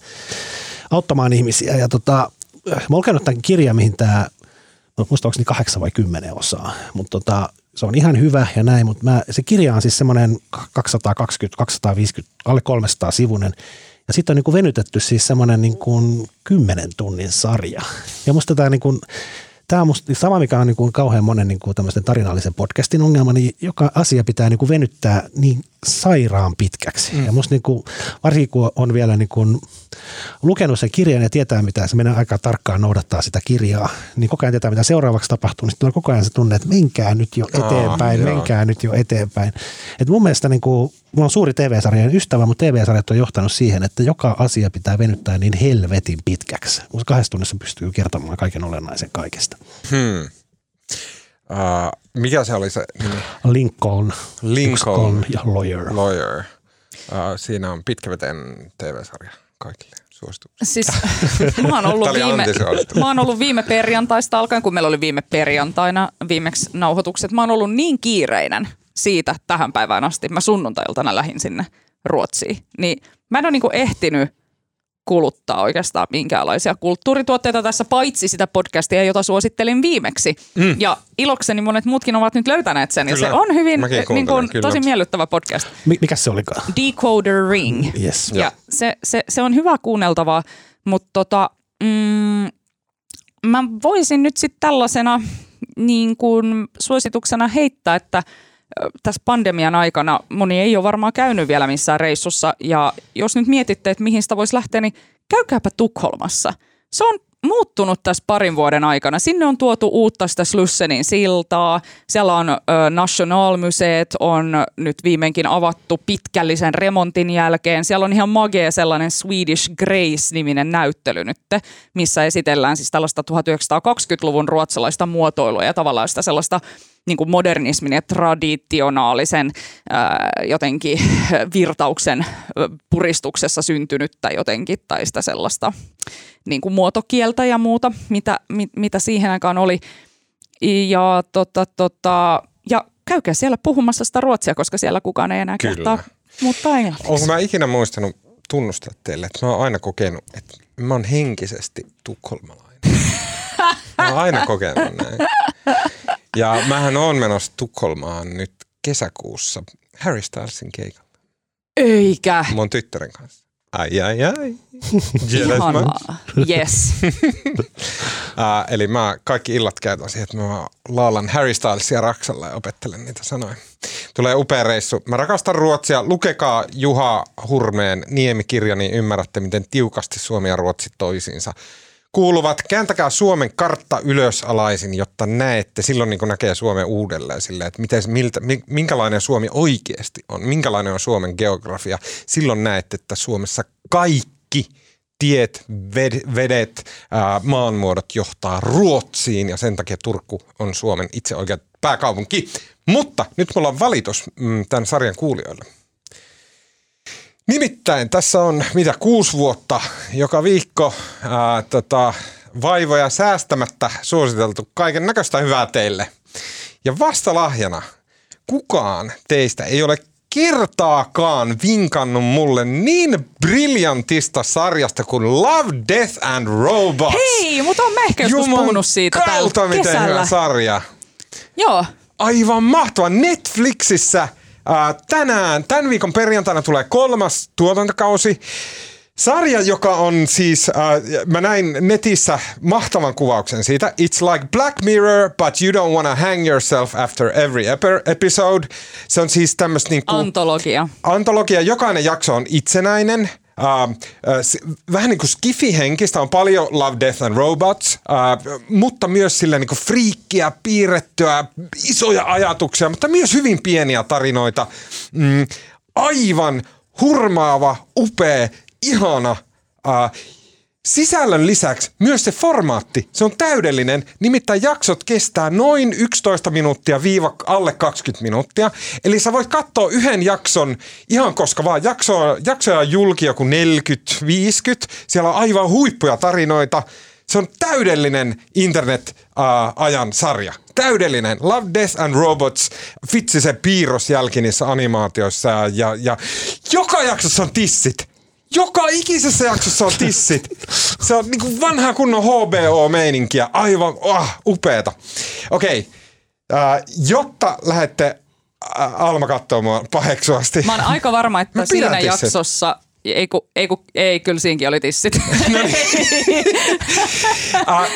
auttamaan ihmisiä. Ja tota, mä oon lukenut tämän kirjan, mihin tämä no, muistaakseni kahdeksan vai kymmenen osaa, mutta tota, se on ihan hyvä ja näin, mutta mä, se kirja on siis semmoinen 220, 250, alle 300 sivunen, ja sitten on niin kuin venytetty siis semmoinen niin kuin 10 tunnin sarja. Ja musta tämä niin kuin, tämä on musta sama, mikä on niin kuin kauhean monen niin kuin tarinallisen podcastin ongelma, niin joka asia pitää niin kuin venyttää niin sairaan pitkäksi. Mm. Ja musta niin kuin, varsinkin kun on vielä niin kuin lukenut sen kirjan ja tietää, mitä se menee aika tarkkaan noudattaa sitä kirjaa, niin koko ajan tietää, mitä seuraavaksi tapahtuu, niin on koko ajan se tunne, että menkää nyt jo eteenpäin, oh, menkää nyt jo eteenpäin. Et mun mielestä niin kuin, mulla on suuri TV-sarjan ystävä, mutta TV-sarjat on johtanut siihen, että joka asia pitää venyttää niin helvetin pitkäksi. Mutta kahdessa tunnissa pystyy kertomaan kaiken olennaisen kaikesta. Hmm. Uh, mikä se oli se nimi? Lincoln. Lincoln. ja Lawyer. Lawyer. Uh, siinä on pitkäveteen TV-sarja kaikille suosituksia. Siis [laughs] [laughs] mä oon, ollut viime, mä oon ollut viime perjantaista alkaen, kun meillä oli viime perjantaina viimeksi nauhoitukset. Mä oon ollut niin kiireinen siitä tähän päivään asti. Mä sunnuntailtana lähin sinne Ruotsiin. Niin mä en ole niinku ehtinyt kuluttaa oikeastaan minkäänlaisia kulttuurituotteita tässä, paitsi sitä podcastia, jota suosittelin viimeksi. Mm. Ja ilokseni monet muutkin ovat nyt löytäneet sen, kyllä. ja se on hyvin niin kuin, tosi miellyttävä podcast. Mikä se olikaan? Decoder Ring. Yes. Ja se, se, se on hyvä kuunneltavaa, mutta tota, mm, mä voisin nyt sitten tällaisena niin kuin suosituksena heittää, että – tässä pandemian aikana moni ei ole varmaan käynyt vielä missään reissussa ja jos nyt mietitte, että mihin sitä voisi lähteä, niin käykääpä Tukholmassa. Se on muuttunut tässä parin vuoden aikana. Sinne on tuotu uutta sitä Slussenin siltaa. Siellä on ö, Nationalmuseet on nyt viimeinkin avattu pitkällisen remontin jälkeen. Siellä on ihan magea sellainen Swedish Grace-niminen näyttely nyt, missä esitellään siis tällaista 1920-luvun ruotsalaista muotoilua ja tavallaan sitä sellaista niin kuin modernismin ja traditionaalisen ää, jotenkin [laughs] virtauksen puristuksessa syntynyttä jotenkin tai sitä sellaista niin kuin muotokieltä ja muuta, mitä, mit, mitä siihen aikaan oli. Ja, tota, tota, ja käykää siellä puhumassa sitä ruotsia, koska siellä kukaan ei enää Kyllä. kehtaa mutta englanniksi. Onko mä ikinä muistanut tunnustaa teille, että mä oon aina kokenut, että mä oon henkisesti tukholmalainen. Mä oon aina kokenut näin. [laughs] Ja mähän oon menossa Tukholmaan nyt kesäkuussa Harry Stylesin keikalle Eikä. mun tyttären kanssa. Ai ai ai. Ihanaa. Yes. [laughs] Uh, eli mä kaikki illat käytän siihen, että mä laulan Harry Stylesia Raksalla ja opettelen niitä sanoja. Tulee upea reissu. Mä rakastan ruotsia. Lukekaa Juha Hurmeen Niemikirja, niin ymmärrätte, miten tiukasti Suomi ja Ruotsi toisiinsa kuuluvat. Kääntäkää Suomen kartta ylösalaisin, jotta näette, silloin niin näkee Suomen uudelleen silleen, että miten, miltä, mi- minkälainen Suomi oikeasti on, minkälainen on Suomen geografia. Silloin näette, että Suomessa kaikki tiet, ved, vedet, ää, maanmuodot johtaa Ruotsiin ja sen takia Turku on Suomen itse oikea pääkaupunki. Mutta nyt mulla on valitus mm, tämän sarjan kuulijoille. Nimittäin tässä on mitä kuusi vuotta joka viikko ää, tota, vaivoja säästämättä suositeltu kaiken näköistä hyvää teille. Ja vasta lahjana kukaan teistä ei ole kertaakaan vinkannut mulle niin briljantista sarjasta kuin Love, Death and Robots. Hei, mutta on mä ehkä joskus puhunut siitä täällä kautta, miten kesällä. hyvä sarja. Joo. Aivan mahtava. Netflixissä tänään, tämän viikon perjantaina tulee kolmas tuotantokausi. Sarja, joka on siis, äh, mä näin netissä mahtavan kuvauksen siitä. It's like Black Mirror, but you don't wanna hang yourself after every epi- episode. Se on siis tämmöistä niinku Antologia. antologia, jokainen jakso on itsenäinen. Uh, uh, vähän niin kuin skifi-henkistä, on paljon Love, Death and Robots, uh, mutta myös sille niin kuin friikkiä, piirrettyä, isoja ajatuksia, mutta myös hyvin pieniä tarinoita. Mm, aivan hurmaava, upea, ihana. Uh, Sisällön lisäksi myös se formaatti, se on täydellinen. Nimittäin jaksot kestää noin 11 minuuttia viiva alle 20 minuuttia. Eli sä voit katsoa yhden jakson ihan koska vaan. Jakso, jaksoja on julki joku 40-50. Siellä on aivan huippuja tarinoita. Se on täydellinen internet-ajan sarja. Täydellinen. Love, Death and Robots. Vitsi se piirrosjälki niissä animaatioissa. Ja, ja joka jaksossa on tissit. Joka ikisessä jaksossa on tissit. Se on niinku vanha kunnon HBO-meininkiä. Aivan oh, upeeta. Okei, äh, jotta lähette äh, Alma kattoo mua paheksuasti. Mä oon aika varma, että siinä tissit. jaksossa, ei, ku, ei, ku, ei kyllä siinäkin oli tissit. No niin. [laughs] Äh,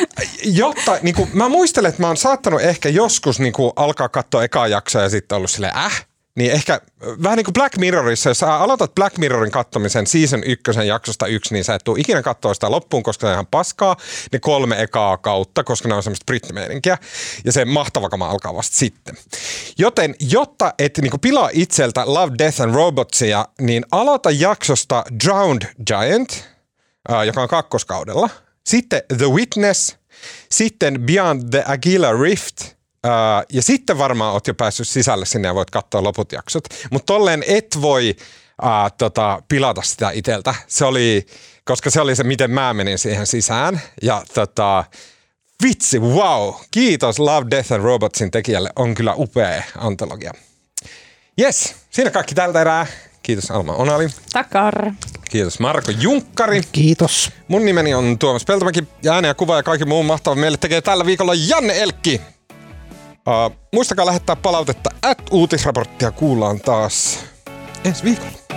jotta, niin kuin, mä muistelen, että mä oon saattanut ehkä joskus niin kuin, alkaa katsoa ekaa jaksoa ja sitten ollut silleen, äh, niin ehkä äh, vähän niin kuin Black Mirrorissa, jos sä aloitat Black Mirrorin kattomisen season ykkösen jaksosta yksi, niin sä et tuu ikinä katsoa sitä loppuun, koska se on ihan paskaa, ne kolme ekaa kautta, koska ne on semmoista brittimeininkiä, ja se mahtava kama alkaa vasta sitten. Joten jotta et niin kuin pilaa itseltä Love, Death and Robotsia, niin aloita jaksosta Drowned Giant, joka on kakkoskaudella. Sitten The Witness, sitten Beyond the Aguila Rift, äh, ja sitten varmaan oot jo päässyt sisälle sinne ja voit katsoa loput jaksot. Mutta tolleen et voi äh, tota, pilata sitä iteltä. Se oli, koska se oli se, miten mä menin siihen sisään. Ja tota, vitsi, wow, kiitos Love, Death and Robotsin tekijälle, on kyllä upea antologia. Yes, siinä kaikki tältä erää. Kiitos Alma Onali. Takar. Kiitos Marko Junkkari. Kiitos. Mun nimeni on Tuomas Peltomäki ja ääni ja kuva ja kaikki muu mahtava meille tekee tällä viikolla Janne Elkki. Muistakaa lähettää palautetta, at uutisraporttia kuullaan taas ensi viikolla.